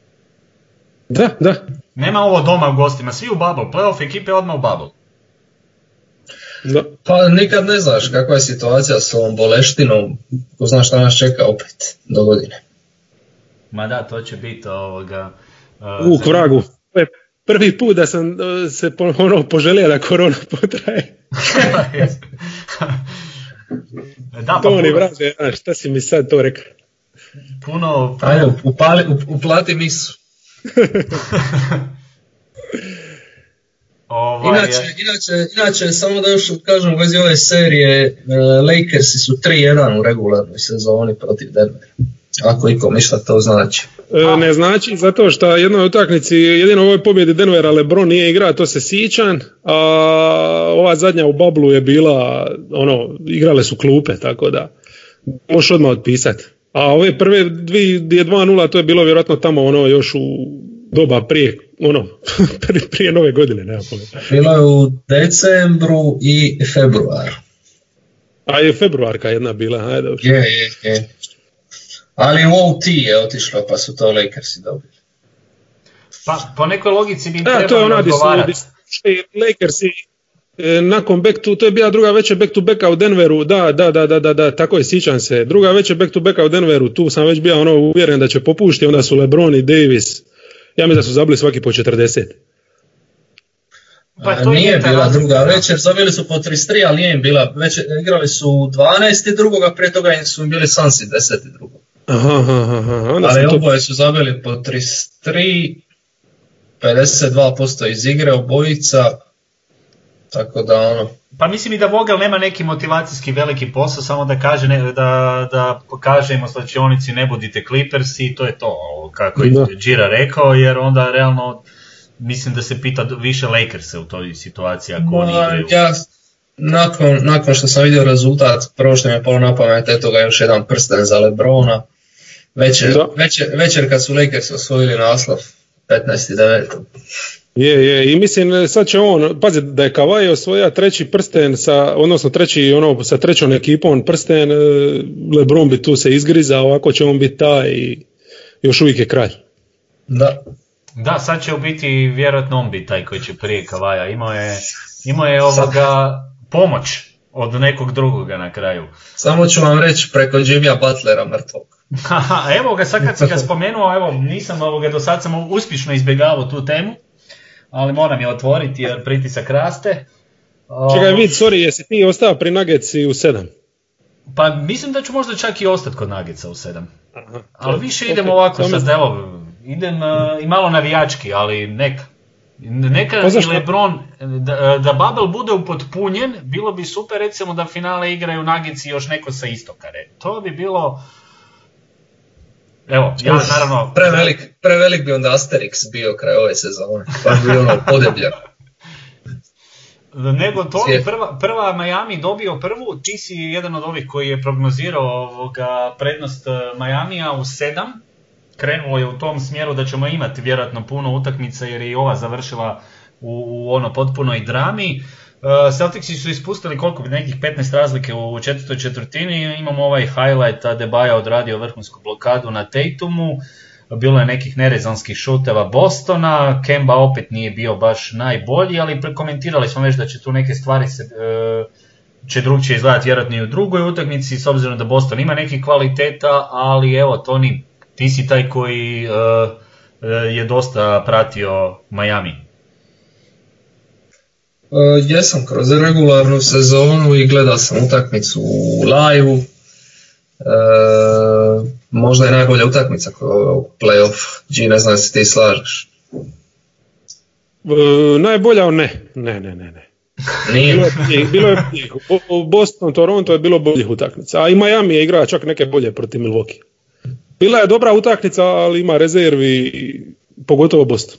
Speaker 2: Da, da.
Speaker 1: Nema ovo doma u gostima, svi u bubble, playoff ekipe odmah u bubble.
Speaker 3: Da. Pa nikad ne znaš kakva je situacija s ovom boleštinom, ko znaš šta nas čeka opet do godine.
Speaker 1: Ma da, to će biti ovoga...
Speaker 2: Uh, u kvragu. Prvi put da sam uh, se ono poželio da korona potraje. da, pa to ni vrate, šta si mi sad to rekao?
Speaker 1: Puno...
Speaker 3: puno... Ajde, upali, uplati misu. Ovaj, inače, inače, inače, samo da još kažem u vezi ove serije, uh, Lakersi su 3-1 u regularnoj sezoni protiv Denvera. Ako ikom ništa to znači.
Speaker 2: E, ne znači, zato što jednoj utakmici, jedino u ovoj pobjedi Denvera Lebron nije igra, to se sićan, a ova zadnja u Bablu je bila, ono, igrale su klupe, tako da možeš odmah otpisati. A ove prve dvije, je 2-0, to je bilo vjerojatno tamo ono još u doba prije, ono, prije nove godine, nema
Speaker 3: Bilo je u decembru i februaru.
Speaker 2: A je februarka jedna bila, ajde.
Speaker 3: Je, je, je. Ali u OT je otišlo, pa su to Lakersi dobili.
Speaker 1: Pa po nekoj logici bi trebali to je ona odgovarati.
Speaker 2: Lakersi e, nakon back to, to je bila druga veća back to backa u Denveru, da, da, da, da, da, da tako je, sjećam se. Druga veća back to backa u Denveru, tu sam već bio ono uvjeren da će popušti, onda su LeBron i Davis ja mislim da su zabili svaki po 40.
Speaker 3: Pa to nije bila druga večer, zabili su po 33, ali nije im bila, već igrali su 12. drugoga, prije toga im su im bili Sansi 10. drugo.
Speaker 2: Aha, aha, aha.
Speaker 3: ali to... oboje su zabili po 33, 52% iz igre obojica, tako da ono...
Speaker 1: Pa mislim i da Vogel nema neki motivacijski veliki posao, samo da kaže, ne, da, da kaže im slačionici ne budite Clippers i to je to, kako je Gira rekao, jer onda realno mislim da se pita više Lakers u toj situaciji ako oni igraju.
Speaker 3: Ja, nakon, nakon što sam vidio rezultat, prvo što mi je palo na pamet, eto ga još jedan prsten za Lebrona. Večer, večer, večer kad su Lakers osvojili naslov 15.9.
Speaker 2: Je, je, i mislim sad će on, pazi da je Kavaj osvoja treći prsten sa, odnosno treći, ono, sa trećom ekipom prsten, e, Lebron bi tu se izgrizao, ovako će on biti taj i još uvijek je kralj.
Speaker 3: Da.
Speaker 1: Da, sad će u biti vjerojatno on biti taj koji će prije Kavaja. Imao je, imao je ovoga pomoć od nekog drugoga na kraju.
Speaker 3: Samo ću vam reći preko Jimmya Butlera mrtvog.
Speaker 1: Evo ga, sad kad si ga spomenuo, evo, nisam ovoga, do sad sam uspješno izbjegavao tu temu, ali moram je otvoriti jer pritisak raste.
Speaker 2: Čekaj, vid, sorry, jesi ti ostao pri Nuggetsi u sedam?
Speaker 1: Pa mislim da ću možda čak i ostati kod Nagica u sedam.
Speaker 2: Aha.
Speaker 1: Ali više
Speaker 2: Ok,
Speaker 1: idem ovako sad, evo, idem e, i malo navijački, ali neka. Neka
Speaker 2: Pa
Speaker 1: i? Lebron, da, da Bubble bude upotpunjen, bilo bi super recimo da finale igraju Nagici još neko sa istoka. To bi bilo... Evo, ja
Speaker 3: Uf,
Speaker 1: naravno...
Speaker 3: Prevelik, prevelik bi onda Asterix bio kraj ove sezone. Pa bi ono podeblja.
Speaker 1: Nego to prva, prva Miami dobio prvu, ti si jedan od ovih koji je prognozirao ovoga prednost e, Miamija u sedam. Krenulo je u tom smjeru da ćemo imati vjerojatno puno utakmica jer je i ova završila u, u ono potpunoj drami. E, Celticsi su ispustili koliko bi nekih 15 razlike u četvrtoj četvrtini. Imamo ovaj highlight da Debaja odradio vrhunsku blokadu na Tatumu. Bilo je nekih nerezonskih šuteva Bostona, Kemba opet nije bio baš najbolji, ali prekomentirali smo već da će tu neke stvari se, e, će drugčije izgledati vjerojatno i u drugoj utakmici, s obzirom da Boston ima nekih kvaliteta, ali evo Toni, ti si taj koji e, e, je dosta pratio Miami.
Speaker 3: Uh, jesam kroz regularnu sezonu i gledao sam utakmicu u live možda je najbolja utakmica u playoff. G, ne znam se ti slažeš.
Speaker 2: E, najbolja ne, ne, ne, ne. ne.
Speaker 3: Nije.
Speaker 2: Bilo je, boljih- bilo je boljih. Boston, Toronto je bilo boljih utakmica, a i Miami je igrao čak neke bolje protiv Milwaukee. Bila je dobra utakmica, ali ima rezervi, pogotovo Boston.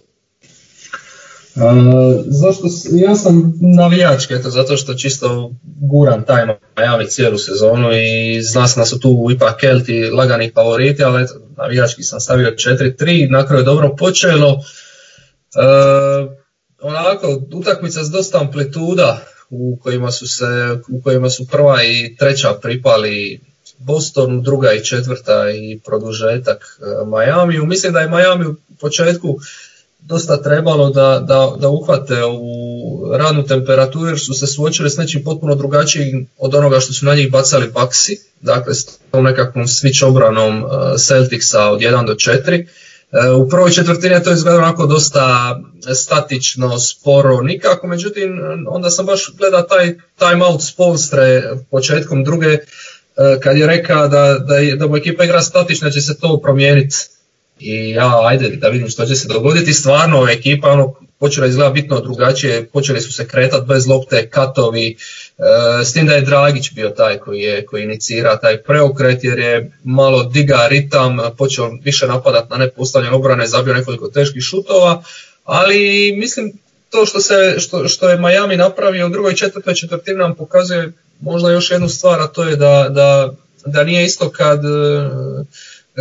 Speaker 3: Zašto, ja sam navijački, eto, zato što čisto guram taj Miami cijelu sezonu i zna se da su tu ipak Kelti lagani favoriti, ali eto, navijački sam stavio 4-3, na kraju je dobro počelo. E, onako, utakmica s dosta amplituda u kojima su se, u kojima su prva i treća pripali Bostonu, druga i četvrta i produžetak e, Miamiju. Mislim da je Miami u početku dosta trebalo da, da, da uhvate u radnu temperaturu jer su se suočili s nečim potpuno drugačijim od onoga što su na njih bacali Baxi, dakle s tom nekakvom switch obranom uh, Celticsa od 1 do 4. Uh, u prvoj četvrtini je to izgledalo onako dosta statično, sporo, nikako, međutim onda sam baš gledao taj timeout Spolstre početkom druge uh, kad je rekao da, da, da mu ekipa igra statično će se to promijeniti i ja ajde da vidim što će se dogoditi. Stvarno ekipa ono, počela izgleda bitno drugačije, počeli su se kretati bez lopte, katovi, e, s tim da je Dragić bio taj koji je koji inicira taj preokret jer je malo diga ritam, počeo više napadat na nepostavljene obrane, zabio nekoliko teških šutova, ali mislim to što, se, što, što je Miami napravio u drugoj četvrtoj četvrtini nam pokazuje možda još jednu stvar, a to je da, da, da nije isto kad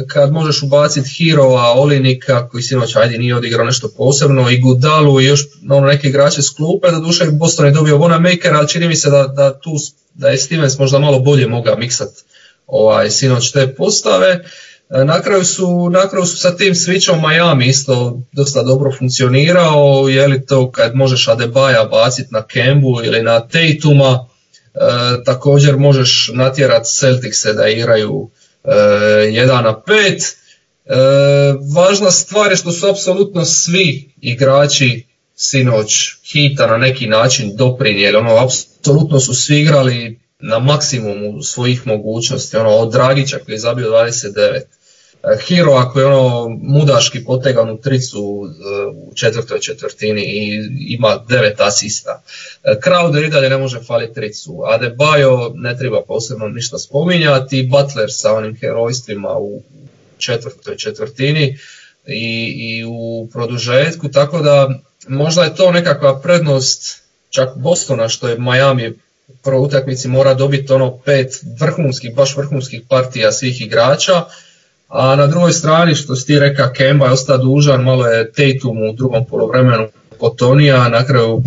Speaker 3: kad možeš ubaciti Hirova, Olinika, koji sinoć ajde nije odigrao nešto posebno, i Gudalu i još ono, neke igrače s klupe, da duše Boston je dobio Wanamaker, ali čini mi se da, da, tu, da je Stevens možda malo bolje mogao miksat ovaj, sinoć te postave. Na kraju su, na kraju su sa tim switchom Miami isto dosta dobro funkcionirao, je li to kad možeš Adebaja baciti na Kembu ili na Tatuma, e, također možeš natjerati Celticse da igraju 1 na 5. E, važna stvar je što su apsolutno svi igrači sinoć hita na neki način doprinijeli. Ono, apsolutno su svi igrali na maksimumu svojih mogućnosti. Ono, od Dragića koji je zabio 29. Hero ako je ono mudaški potegan u tricu u četvrtoj četvrtini i ima devet asista. Crowder i dalje ne može faliti tricu. Adebayo ne treba posebno ništa spominjati. Butler sa onim herojstvima u četvrtoj četvrtini i, i u produžetku. Tako da možda je to nekakva prednost čak Bostona što je Miami u prvoj utakmici mora dobiti ono pet vrhunskih, baš vrhunskih partija svih igrača a na drugoj strani, što si ti reka, Kemba je ostao dužan, malo je Tatum u drugom polovremenu kod Tonija, na kraju,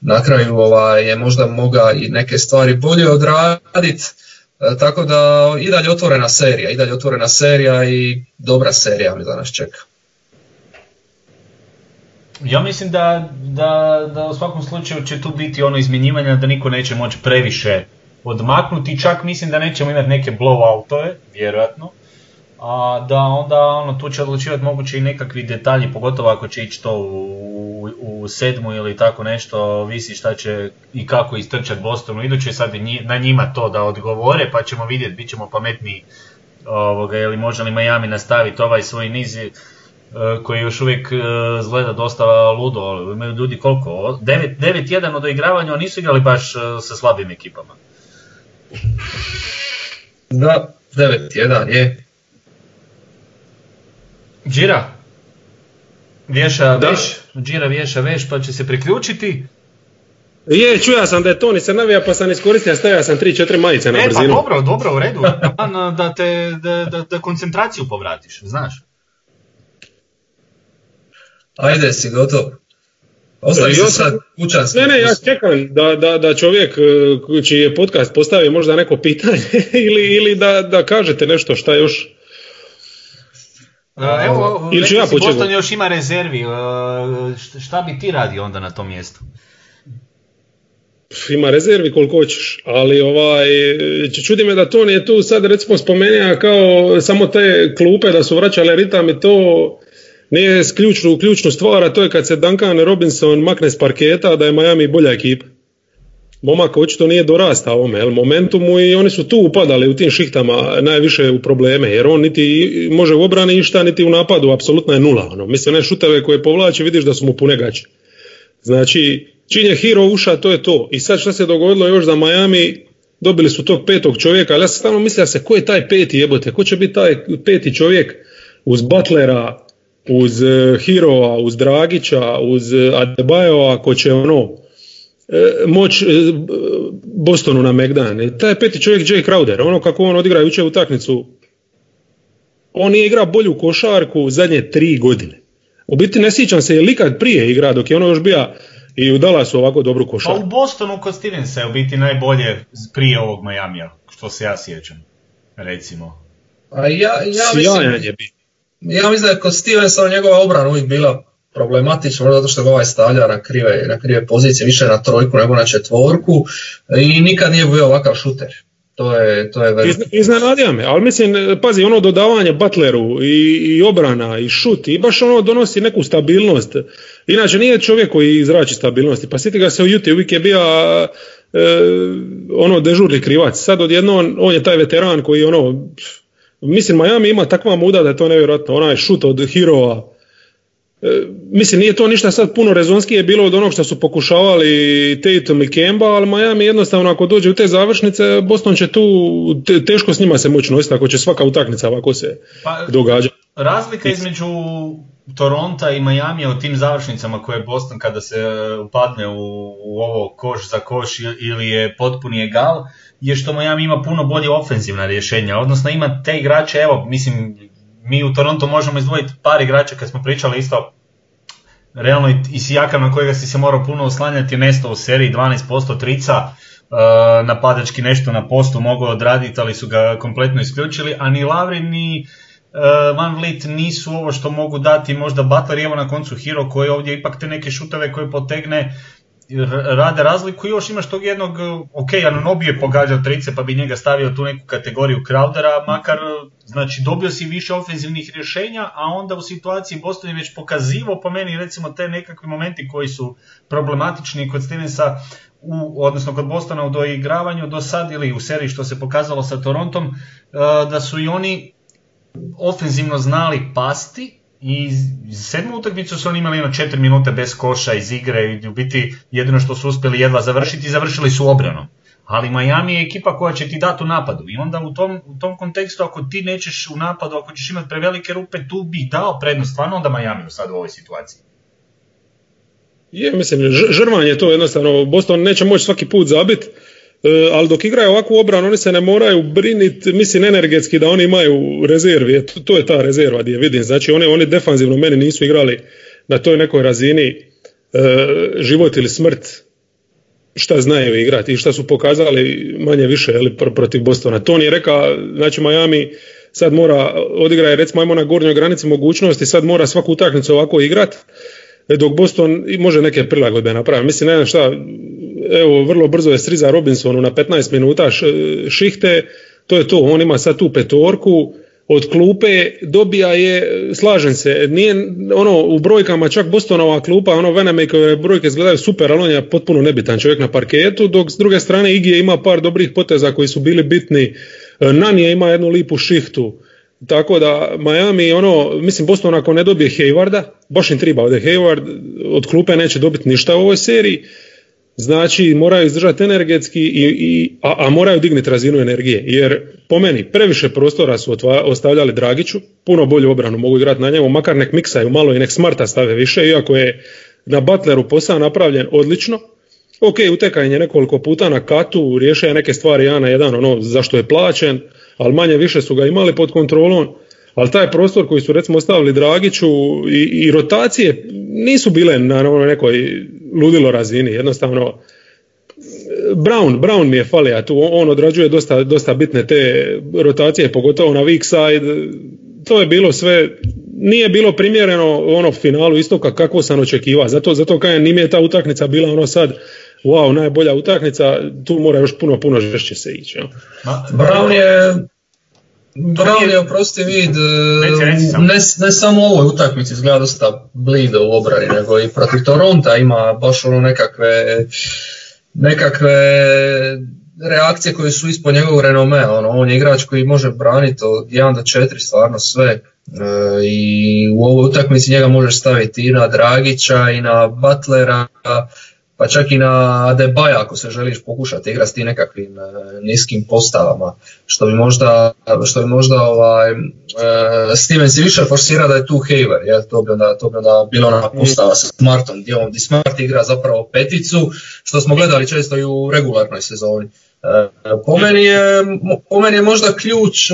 Speaker 3: na kraju ovaj, je možda moga i neke stvari bolje odraditi. E, tako da i dalje otvorena serija, i dalje otvorena serija i dobra serija mi da nas čeka.
Speaker 1: Ja mislim da, da, da u svakom slučaju će tu biti ono izmjenjivanja da niko neće moći previše odmaknuti, čak mislim da nećemo imati neke blowoutove, vjerojatno, a da onda ono, tu će odlučivati moguće i nekakvi detalji, pogotovo ako će ići to u, u, sedmu ili tako nešto, visi šta će i kako istrčati Bostonu iduće, sad na njima to da odgovore, pa ćemo vidjeti, bit ćemo pametniji ovoga, ili može li Miami nastaviti ovaj svoj niz e, koji još uvijek e, izgleda dosta ludo, imaju ljudi koliko, 9-1 od oigravanja, oni nisu igrali baš e, sa slabim ekipama.
Speaker 3: Da, 9-1 je.
Speaker 1: Džira, vješa veš, Džira vješa veš pa će se priključiti.
Speaker 2: Je, čuja sam da je Toni se navija pa sam iskoristio, stavio sam 3-4 majice na e,
Speaker 1: brzinu. E pa dobro, dobro, u redu. da, te, da, da, da koncentraciju povratiš, znaš.
Speaker 3: Ajde, si gotov. Ostavi se sad kućanski.
Speaker 2: Ne, ne, ja čekam da, da, da čovjek e, čiji je podcast postavi možda neko pitanje ili, ili da, da kažete nešto šta još
Speaker 1: Evo, Ili ja Boston još ima rezervi, šta bi ti radio onda na tom mjestu?
Speaker 2: Ima rezervi koliko hoćeš, ali ovaj, čudi me da to nije tu sad recimo spomenija kao samo te klupe da su vraćale ritam i to nije ključnu, ključnu stvar, a to je kad se Duncan Robinson makne s parketa da je Miami bolja ekipa momak očito nije dorastao ovome jel, momentumu i oni su tu upadali u tim šihtama najviše u probleme jer on niti može u obrani ništa niti u napadu apsolutno je nula ono. mislim ne šuteve koje povlači vidiš da su mu pune gaće. Znači čin je hero uša to je to. I sad što se dogodilo još za Miami? Dobili su tog petog čovjeka ali ja sam stalno mislio se ko je taj peti jebote? Ko će biti taj peti čovjek uz Butlera uz eh, Hiroa, uz Dragića, uz eh, Adebayova ko će ono moć e, Bostonu na Megdan. Taj peti čovjek Jay Crowder, ono kako on odigra jučer utakmicu, on nije igrao bolju košarku zadnje tri godine. U biti ne sjećam se je li kad prije igra dok je ono još bio i u Dallasu ovako dobru košarku.
Speaker 1: Pa u Bostonu kod Stevensa je u biti najbolje prije ovog Majamija, što se ja sjećam, recimo.
Speaker 3: A ja, ja mislim, ja mislim da je kod Stevensa njegova obrana uvijek bila problematično, zato što ga ovaj stavlja na krive, na krive pozicije, više na trojku nego na četvorku i nikad nije bio ovakav šuter. To je, to je
Speaker 2: Iznenadija me, ali mislim, pazi, ono dodavanje Butleru i, i obrana i šut i baš ono donosi neku stabilnost. Inače nije čovjek koji izrači stabilnosti, pa sjeti ga se u Juti, uvijek je bio e, ono dežurni krivac. Sad odjedno on je taj veteran koji ono, mislim Miami ima takva muda da je to nevjerojatno, onaj šut od Hirova, mislim, nije to ništa sad puno rezonskije bilo od onog što su pokušavali Tatum i Kemba, ali Miami jednostavno ako dođe u te završnice, Boston će tu teško s njima se moći nositi ako će svaka utakmica ovako se pa, događa.
Speaker 1: Razlika između Toronta i Miami u tim završnicama koje je Boston kada se upadne u, u ovo koš za koš ili je potpuni egal, je što Miami ima puno bolje ofenzivna rješenja, odnosno ima te igrače, evo, mislim, mi u Toronto možemo izdvojiti par igrača kad smo pričali isto realno i Sijaka na kojega si se morao puno oslanjati je nestao u seriji 12% trica, uh, napadački nešto na postu mogao odraditi, ali su ga kompletno isključili, a ni Lavri ni uh, Van Vliet nisu ovo što mogu dati možda Butler i evo na koncu Hero koji ovdje ipak te neke šutove koje potegne rade razliku i još imaš tog jednog, ok, Anunobi je pogađao trice pa bi njega stavio tu neku kategoriju Crowdera, makar znači dobio si više ofenzivnih rješenja, a onda u situaciji Boston je već pokazivao po meni recimo te nekakvi momenti koji su problematični kod Stevensa u, odnosno kod Bostona u doigravanju do sad ili u seriji što se pokazalo sa Torontom, eh, da su i oni ofenzivno znali pasti i sedmu utakmicu su oni imali jedno četiri minute bez koša iz igre i u biti jedino što su uspjeli jedva završiti, završili su obranom. Ali Miami je ekipa koja će ti dati u napadu i onda u tom, u tom kontekstu ako ti nećeš u napadu, ako ćeš imati prevelike rupe, tu bi dao prednost stvarno onda Miami sad u ovoj situaciji.
Speaker 2: Je, mislim, žrvan je to jednostavno, Boston neće moći svaki put zabiti, ali dok igraju ovakvu obranu oni se ne moraju briniti, mislim energetski da oni imaju rezervi, to, to je ta rezerva gdje vidim, znači oni, oni defanzivno meni nisu igrali na toj nekoj razini život ili smrt šta znaju igrati i šta su pokazali manje više ali protiv Bostona. Tony je rekao, znači Miami sad mora odigraje recimo ajmo na gornjoj granici mogućnosti, sad mora svaku utakmicu ovako igrati e, dok Boston može neke prilagodbe napraviti. Mislim, ne znam šta, evo, vrlo brzo je Striza Robinsonu na 15 minuta šihte, to je to, on ima sad tu petorku, od klupe dobija je, slažem se, nije ono u brojkama čak Bostonova klupa, ono Venemakove brojke izgledaju super, ali on je potpuno nebitan čovjek na parketu, dok s druge strane Igije ima par dobrih poteza koji su bili bitni, Nanije ima jednu lipu šihtu, tako da Miami, ono, mislim Boston ako ne dobije Haywarda, baš im treba ovdje Hayward, od klupe neće dobiti ništa u ovoj seriji, znači moraju izdržati energetski, i, i, a, a moraju dignuti razinu energije. Jer po meni previše prostora su ostavljali Dragiću, puno bolju obranu mogu igrati na njemu, makar nek miksaju malo i nek smarta stave više, iako je na Butleru posao napravljen odlično. Ok, utekanje nekoliko puta na katu, riješio neke stvari jedan na jedan, ono zašto je plaćen, ali manje više su ga imali pod kontrolom ali taj prostor koji su recimo ostavili Dragiću i, i rotacije nisu bile na nekoj ludilo razini, jednostavno Brown, Brown mi je falija tu, on odrađuje dosta, dosta bitne te rotacije, pogotovo na weak side, to je bilo sve, nije bilo primjereno ono finalu istoka kako sam očekivao, zato, zato kažem, nije je ta utakmica bila ono sad, wow, najbolja utakmica, tu mora još puno, puno žešće se ići.
Speaker 3: Brown je Brown je, oprosti vid, ne, ne samo u ovoj utakmici izgleda dosta blide u obrani, nego i protiv Toronta ima baš ono nekakve, nekakve reakcije koje su ispod njegovog renome, ono, on je igrač koji može braniti od 1 do 4 stvarno sve e, i u ovoj utakmici njega možeš staviti i na Dragića i na Butlera, pa čak i na Adebaja ako se želiš pokušati igrati s tim nekakvim e, niskim postavama, što bi možda, što bi možda ovaj, e, Stevens i više forsira da je tu Haver, ja, to, bi onda, to bi onda bilo ona postava sa Smartom, gdje, on, gdje Smart igra zapravo peticu, što smo gledali često i u regularnoj sezoni. E, po, meni je, po meni je možda ključ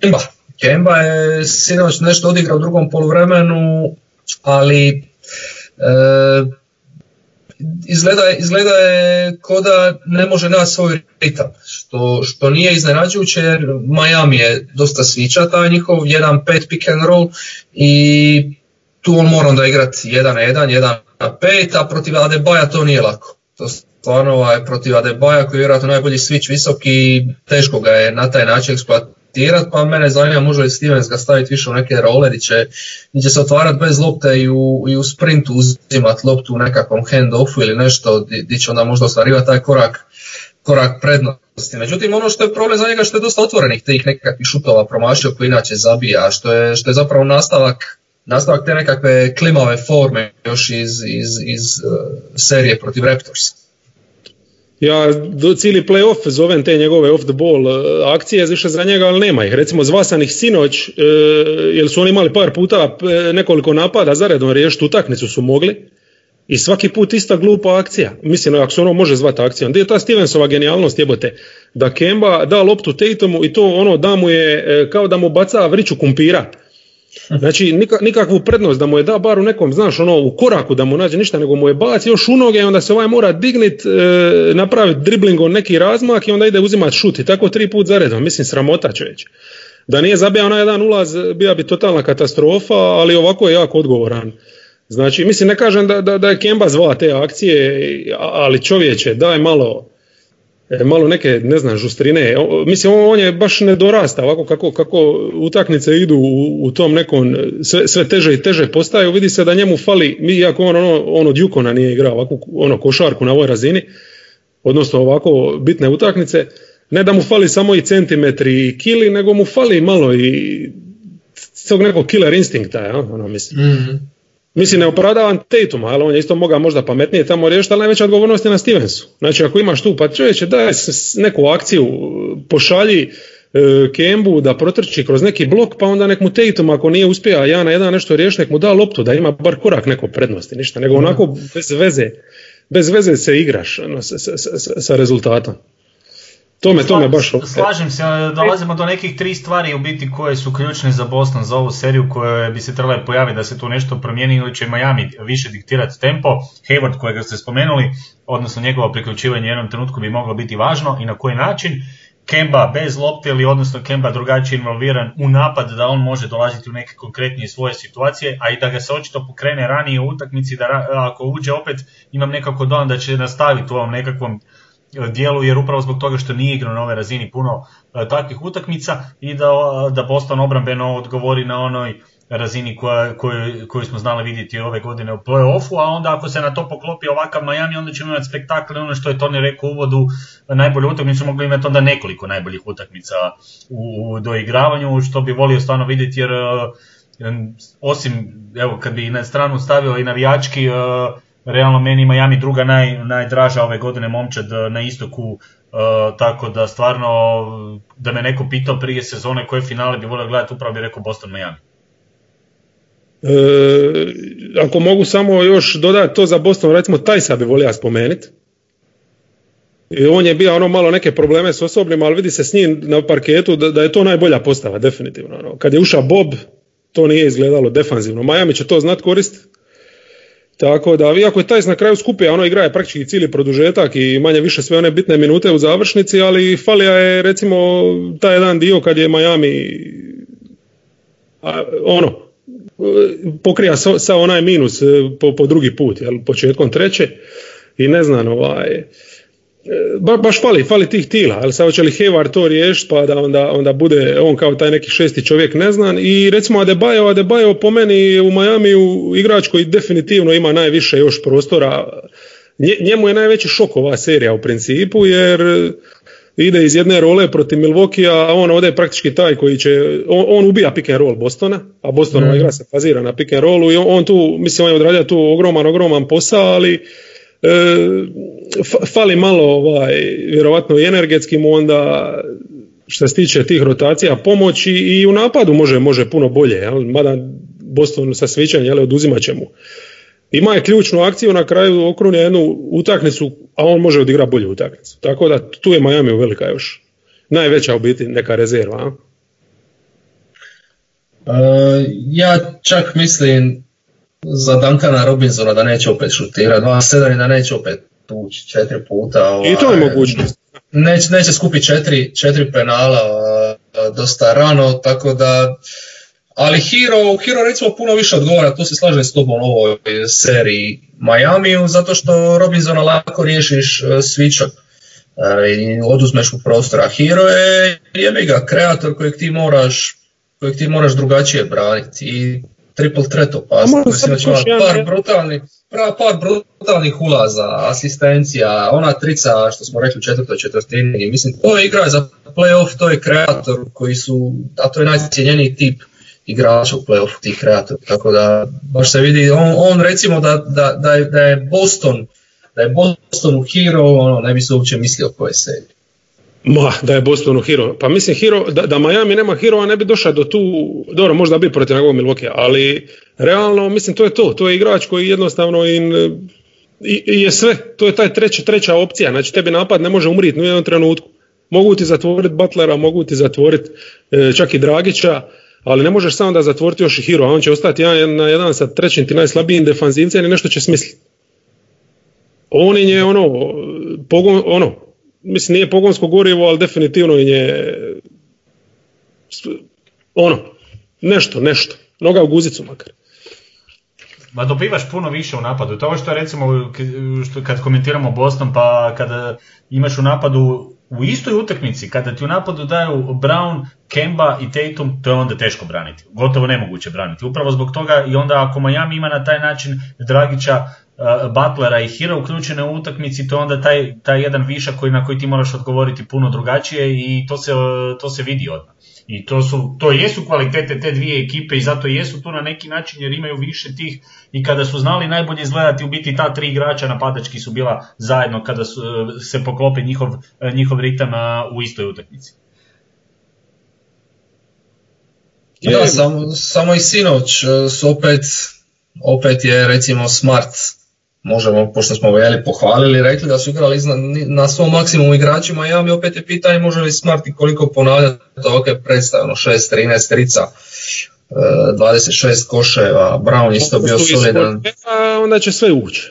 Speaker 3: Kemba. Kemba je sinoć nešto odigrao u drugom poluvremenu, ali e, izgleda, izgleda je ko da ne može naći svoj ritam, što, što nije iznenađujuće jer Miami je dosta sviča taj njihov 1-5 pick and roll i tu on mora onda igrati 1 na 1, 1 na 5, a protiv Adebaja to nije lako. To stvarno ovaj, protiv Adebaja koji je vjerojatno najbolji switch visoki, teško ga je na taj način eksploatirati pa mene zanima može li Stevens ga staviti više u neke roleriće gdje će se otvarati bez lopte i u, i u sprintu uzimati loptu u nekakvom hand-offu ili nešto gdje će onda možda ostvarivati taj korak, korak prednosti. Međutim, ono što je problem za njega što je dosta otvorenih tih nekakvih šutova promašio koji inače zabija, što je, što je zapravo nastavak nastavak te nekakve klimave forme još iz, iz, iz uh, serije protiv Raptorsa
Speaker 2: ja do cijeli playoff zovem te njegove off the ball e, akcije više za njega, ali nema ih. Recimo zvasanih sinoć, e, jer su oni imali par puta e, nekoliko napada zaredom riješiti utakmicu su mogli. I svaki put ista glupa akcija. Mislim, ako se ono može zvati akcijom. Gdje je ta Stevensova genijalnost jebote? Da Kemba da loptu Tatumu i to ono da mu je kao da mu baca vriću kumpira. Znači nikakvu prednost da mu je da bar u nekom, znaš, ono u koraku da mu nađe ništa, nego mu je baci još u noge i onda se ovaj mora dignit, e, napraviti driblingom neki razmak i onda ide uzimat šut i tako tri put zaredom. Mislim, sramota čovječ. Da nije zabijao na jedan ulaz, bila bi totalna katastrofa, ali ovako je jako odgovoran. Znači, mislim, ne kažem da, da, da je Kemba zva te akcije, ali čovječe, daj malo, malo neke, ne znam, žustrine. Mislim, on je baš nedorasta ovako kako, kako utakmice idu u, u tom nekom, sve, sve, teže i teže postaju. Vidi se da njemu fali, iako on, ono, on od Jukona nije igrao ovako ono, košarku na ovoj razini, odnosno ovako bitne utakmice, ne da mu fali samo i centimetri i kili, nego mu fali malo i tog nekog killer instinkta, ja, ono mislim. mm Mislim, ne opravdavam Tatum, ali on je isto mogao možda pametnije tamo riješiti, ali najveća odgovornost je na Stevensu. Znači, ako imaš tu, pa čovječe, daj neku akciju, pošalji e, Kembu da protrči kroz neki blok, pa onda nek mu Tatum, ako nije uspija ja na jedan nešto riješiti, nek mu da loptu, da ima bar korak neko prednosti, ništa, nego onako bez veze, bez veze se igraš ono, sa, sa, sa rezultatom. To me, to me baš...
Speaker 1: Slažem se, dolazimo do nekih tri stvari u biti koje su ključne za Boston za ovu seriju koje bi se trebale pojaviti da se tu nešto promijeni ili će Miami više diktirati tempo. Hayward kojega ste spomenuli, odnosno njegovo priključivanje u jednom trenutku bi moglo biti važno i na koji način. Kemba bez lopte ili odnosno Kemba drugačije involviran u napad da on može dolaziti u neke konkretnije svoje situacije, a i da ga se očito pokrene ranije u utakmici da ako uđe opet imam nekako dojam da će nastaviti u ovom nekakvom dijelu jer upravo zbog toga što nije igrao na ovoj razini puno e, takvih utakmica i da, da Boston obrambeno odgovori na onoj razini koja, koju, koju smo znali vidjeti ove godine u play-offu, a onda ako se na to poklopi ovakav Miami, onda ćemo imati spektakl, ono što je Toni rekao u uvodu, najbolju utakmicu mogli imati onda nekoliko najboljih utakmica u doigravanju, što bi volio stvarno vidjeti jer e, osim, evo kad bi na stranu stavio i navijački, e, realno meni Miami druga naj, najdraža ove godine momčad e, na istoku, tako da stvarno da me neko pitao prije sezone koje finale bi volio gledati, upravo bi rekao Boston Miami.
Speaker 2: E, ako mogu samo još dodati to za Boston, recimo Tajsa bi volio spomenuti. I on je bio ono malo neke probleme s osobnim, ali vidi se s njim na parketu da, da je to najbolja postava, definitivno. Ono. Kad je ušao Bob, to nije izgledalo defanzivno. Miami će to znat koristiti. Tako da, iako je Tajs na kraju skupija, ono igra je praktički cijeli produžetak i manje više sve one bitne minute u završnici, ali falija je recimo taj jedan dio kad je Miami a, ono, pokrija sa, onaj minus e, po, po drugi put, jel, početkom treće i ne znam, ovaj, ba, baš fali, fali tih tila, ali sad hoće li Hayward to riješiti pa da onda, onda bude on kao taj neki šesti čovjek ne znam i recimo Adebayo, Adebayo po meni u Miami u igrač koji definitivno ima najviše još prostora, njemu je najveći šok ova serija u principu jer ide iz jedne role protiv Milvokija, a on ovdje je praktički taj koji će, on, on ubija pick and roll Bostona, a Bostonova mm. igra se fazira na pick and rollu i on, tu, mislim on je odradio tu ogroman, ogroman posao, ali e, fali malo ovaj, vjerovatno i energetski mu onda što se tiče tih rotacija pomoći i u napadu može, može puno bolje, jel? mada Boston sa svićanjem oduzimat će mu ima je ključnu akciju, na kraju okrune jednu utakmicu, a on može odigrati bolju utakmicu. Tako da tu je Miami velika još. Najveća u biti neka rezerva. A?
Speaker 3: Uh, ja čak mislim za Duncana Robinsona da neće opet šutirati, dva sedam i da neće opet tući četiri puta.
Speaker 2: Ovaj, I to je mogućnost.
Speaker 3: Neće, neće skupiti četiri, četiri penala dosta rano, tako da ali Hero, Hero recimo puno više odgovara, tu se slažem s tobom u ovoj seriji Miami, zato što Robinsona lako riješiš e, svičak e, i oduzmeš mu prostora. Hero je je ga kreator kojeg ti moraš kojeg ti moraš drugačije braniti i triple threat opasno. Mislim da par brutalnih, par brutalnih ulaza, asistencija, ona trica što smo rekli u četvrtoj četvrtini. Mislim, to je igra za playoff, to je kreator koji su, a to je najcijenjeniji tip igrača u playoffu tih kreatora. Tako da baš se vidi, on, on recimo da, da, da, je, da je Boston da je Boston u hero, ono, ne bi se uopće mislio o kojoj seriji.
Speaker 2: Ma, da je Boston u hero. Pa mislim, hero, da, da Miami nema hero, ne bi došao do tu, dobro, možda bi protiv njegovog Milwaukee, ali realno, mislim, to je to. To je igrač koji jednostavno in, i, je sve. To je taj treća, treća opcija. Znači, tebi napad ne može umriti u jednom trenutku. Mogu ti zatvoriti Butlera, mogu ti zatvoriti e, čak i Dragića, ali ne možeš samo da zatvoriti još i Hiro, a on će ostati jedan na jedan sa trećim ti najslabijim defanzivcem i nešto će smisliti. On je ono, pogon, ono, mislim nije pogonsko gorivo, ali definitivno je ono, nešto, nešto. Noga u guzicu makar.
Speaker 1: Ma dobivaš puno više u napadu. To što je recimo kad komentiramo Boston pa kada imaš u napadu u istoj utakmici kada ti u napadu daju Brown, Kemba i Tatum, to je onda teško braniti. Gotovo nemoguće braniti. Upravo zbog toga i onda ako Miami ima na taj način Dragića, uh, Butlera i Hira uključene u utakmici, to je onda taj, taj jedan višak koji, na koji ti moraš odgovoriti puno drugačije i to se, to se vidi odmah. I to, su, to jesu kvalitete te dvije ekipe i zato jesu tu na neki način jer imaju više tih i kada su znali najbolje izgledati u biti ta tri igrača napadački su bila zajedno kada su, se poklope njihov, njihov ritam u istoj utakmici.
Speaker 3: Da, samo, samo i sinoć su opet, opet je recimo Smart možemo, pošto smo Veli pohvalili, rekli da su igrali na svom maksimumu igrači Miami, opet je pitanje može li Smarti koliko ponavljati ok, predstavljeno 6-13 trica, 26 koševa, Brown isto bio solidan.
Speaker 2: Onda će sve ući.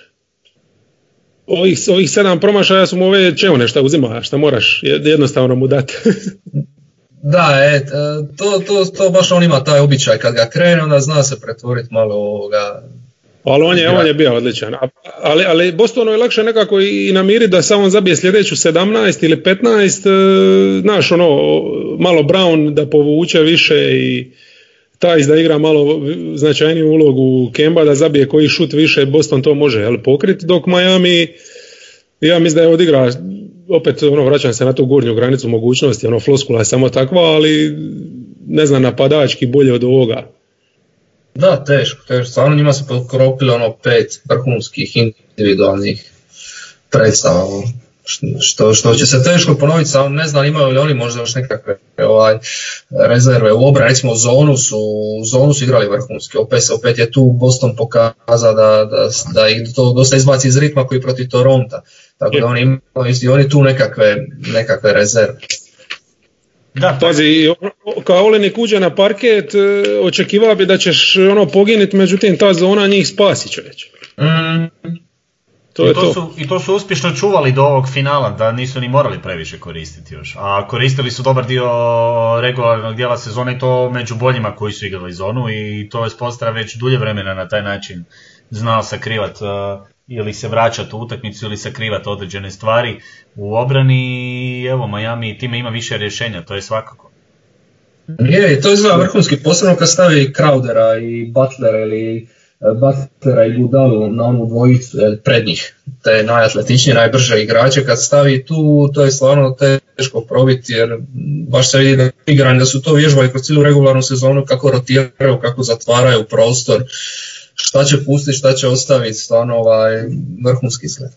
Speaker 2: Ovih, ovih sedam promašaja su mu ove čeo nešto uzima, šta moraš jednostavno mu dati.
Speaker 3: Da, e, to, to, to baš on ima taj običaj, kad ga krene onda zna se pretvoriti malo ovoga,
Speaker 2: ali on je, on je bio odličan. Ali, ali Bostonu je lakše nekako i namiriti da samo zabije sljedeću 17 ili 15, e, znaš ono, malo Brown da povuče više i taj da igra malo značajniju ulogu Kemba da zabije koji šut više, Boston to može jel, pokriti, dok Miami, ja mislim da je odigra opet ono, vraćam se na tu gornju granicu mogućnosti, ono floskula je samo takva, ali ne znam napadački bolje od ovoga.
Speaker 3: Da, teško, teško. Stvarno njima se pokropilo ono pet vrhunskih individualnih predstava. Što, što će se teško ponoviti, samo ne znam imaju li oni možda još nekakve ovaj, rezerve u obrani, recimo zonu su, zonu su igrali vrhunski, opet, opet je tu Boston pokazao da, da, da ih to dosta izbaci iz ritma koji protiv Toronta, tako da oni imaju oni tu nekakve, nekakve rezerve.
Speaker 2: Da, Pazi, kao Olenik uđe na parket, e, očekivao bi da ćeš ono poginiti, međutim ta zona njih spasi čovječ. Mm.
Speaker 1: To I, je to, to. Su, I to su uspješno čuvali do ovog finala, da nisu ni morali previše koristiti još. A koristili su dobar dio regularnog dijela sezone i to među boljima koji su igrali zonu i to je Spolstra već dulje vremena na taj način znao sakrivat uh, ili se vraćati u utakmicu ili sakrivati određene stvari u obrani i evo Miami time ima više rješenja, to je svakako.
Speaker 3: Je, to izgleda vrhunski, posebno kad stavi Crowdera i Butlera ili Butlera i Gudalu na onu dvojicu pred njih, te najatletičnije, najbrže igrače, kad stavi tu, to je stvarno teško probiti, jer baš se vidi da igrani da su to vježbali kroz cijelu regularnu sezonu, kako rotiraju, kako zatvaraju prostor, šta će pustiti, šta će ostaviti, stvarno ovaj, vrhunski izgled.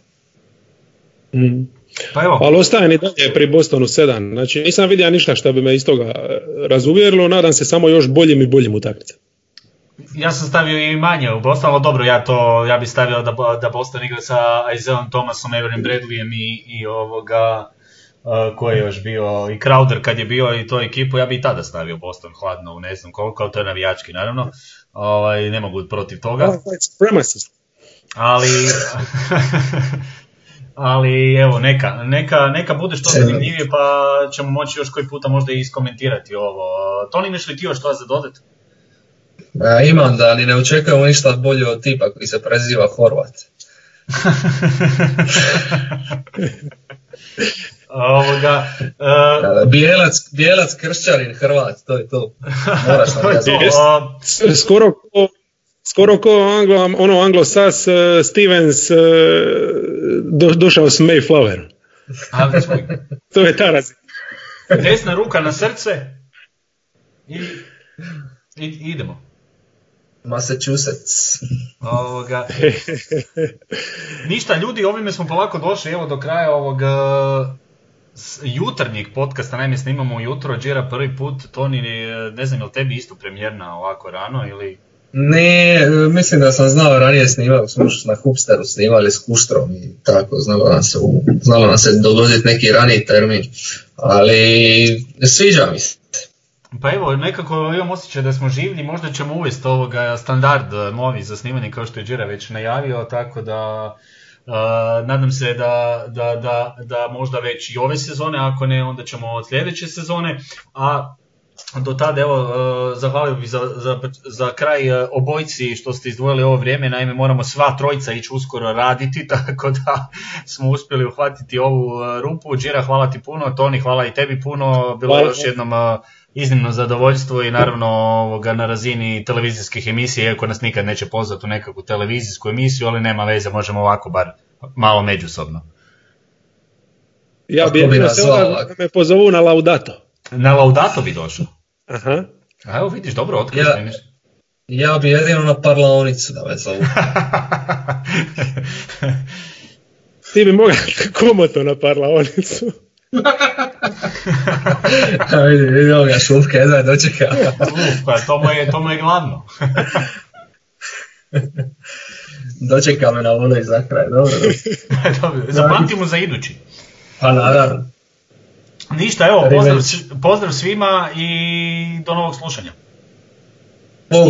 Speaker 2: Mm. Pa evo. Ali ostaje ni dalje pri Bostonu 7. Znači nisam vidio ništa što bi me iz toga razuvjerilo, nadam se samo još boljim i boljim utakmicama.
Speaker 1: Ja sam stavio i manje u Boston, ali dobro, ja to ja bih stavio da, da Boston igra sa Isaiah Thomasom, Everin Bradleyem i, i ovoga uh, ko je još bio, i Crowder kad je bio i to ekipu, ja bih i tada stavio Boston hladno u ne znam koliko, to je navijački naravno, ovaj, ne mogu protiv toga. Ali, ali evo, neka, neka, neka bude što zanimljivije pa ćemo moći još koji puta možda i iskomentirati ovo. Toni, imaš li ti još što za dodat?
Speaker 3: Ja, imam da ni ne očekujemo ništa bolje od tipa koji se preziva Horvat.
Speaker 1: Ovoga,
Speaker 3: uh, bijelac, bijelac, kršćanin, Hrvat, to je to. Moraš
Speaker 2: nam Skoro ko, skoro ko anglo, ono anglosas uh, Stevens uh, do, došao s Mayflower. to je ta razina.
Speaker 1: Desna ruka na srce i, i idemo.
Speaker 3: Massachusetts.
Speaker 1: Ovoga. Ništa, ljudi, ovime smo polako došli evo do kraja ovog jutarnjeg podcasta, naime snimamo ujutro, Džira prvi put, Toni, ne znam, je li tebi isto premjerna ovako rano ili...
Speaker 3: Ne, mislim da sam znao ranije snimao, smo na Hupsteru snimali s Kuštrom i tako, znalo nam se, znalo nam se dogoditi neki raniji termin, ali sviđa mi se.
Speaker 1: Pa evo, nekako imam osjećaj da smo življi, možda ćemo uvesti ovoga standard novi za snimanje kao što je Džira već najavio, tako da Uh, nadam se da, da, da, da možda već i ove sezone, ako ne onda ćemo od sljedeće sezone, a do tada evo uh, zahvalio bih za, za, za kraj uh, obojci što ste izdvojili ovo vrijeme, naime moramo sva trojica ići uskoro raditi, tako da smo uspjeli uhvatiti ovu rupu. Đira hvala ti puno, Toni hvala i tebi puno, bilo je još jednom iznimno zadovoljstvo i naravno ovoga, na razini televizijskih emisija, iako nas nikad neće pozvati u nekakvu televizijsku emisiju, ali nema veze, možemo ovako bar malo međusobno.
Speaker 2: Ja bi bi se da me pozovu na Laudato.
Speaker 1: Na Laudato bi došao?
Speaker 2: Aha.
Speaker 1: A evo vidiš, dobro otkriš.
Speaker 3: Ja, ja bi jedino na parlaonicu da me zovu.
Speaker 2: Ti bi mogao komoto na parlaonicu.
Speaker 3: A vidi, vidi ovoga šufka, jedva je dočeka.
Speaker 1: pa to mu je, to mu je glavno.
Speaker 3: Dočeka me na volej za kraj, dobro.
Speaker 1: Dobro, Zapamtimo za idući.
Speaker 3: Pa naravno.
Speaker 1: Ništa, evo, pozdrav, pozdrav svima i do novog slušanja.
Speaker 3: Bog.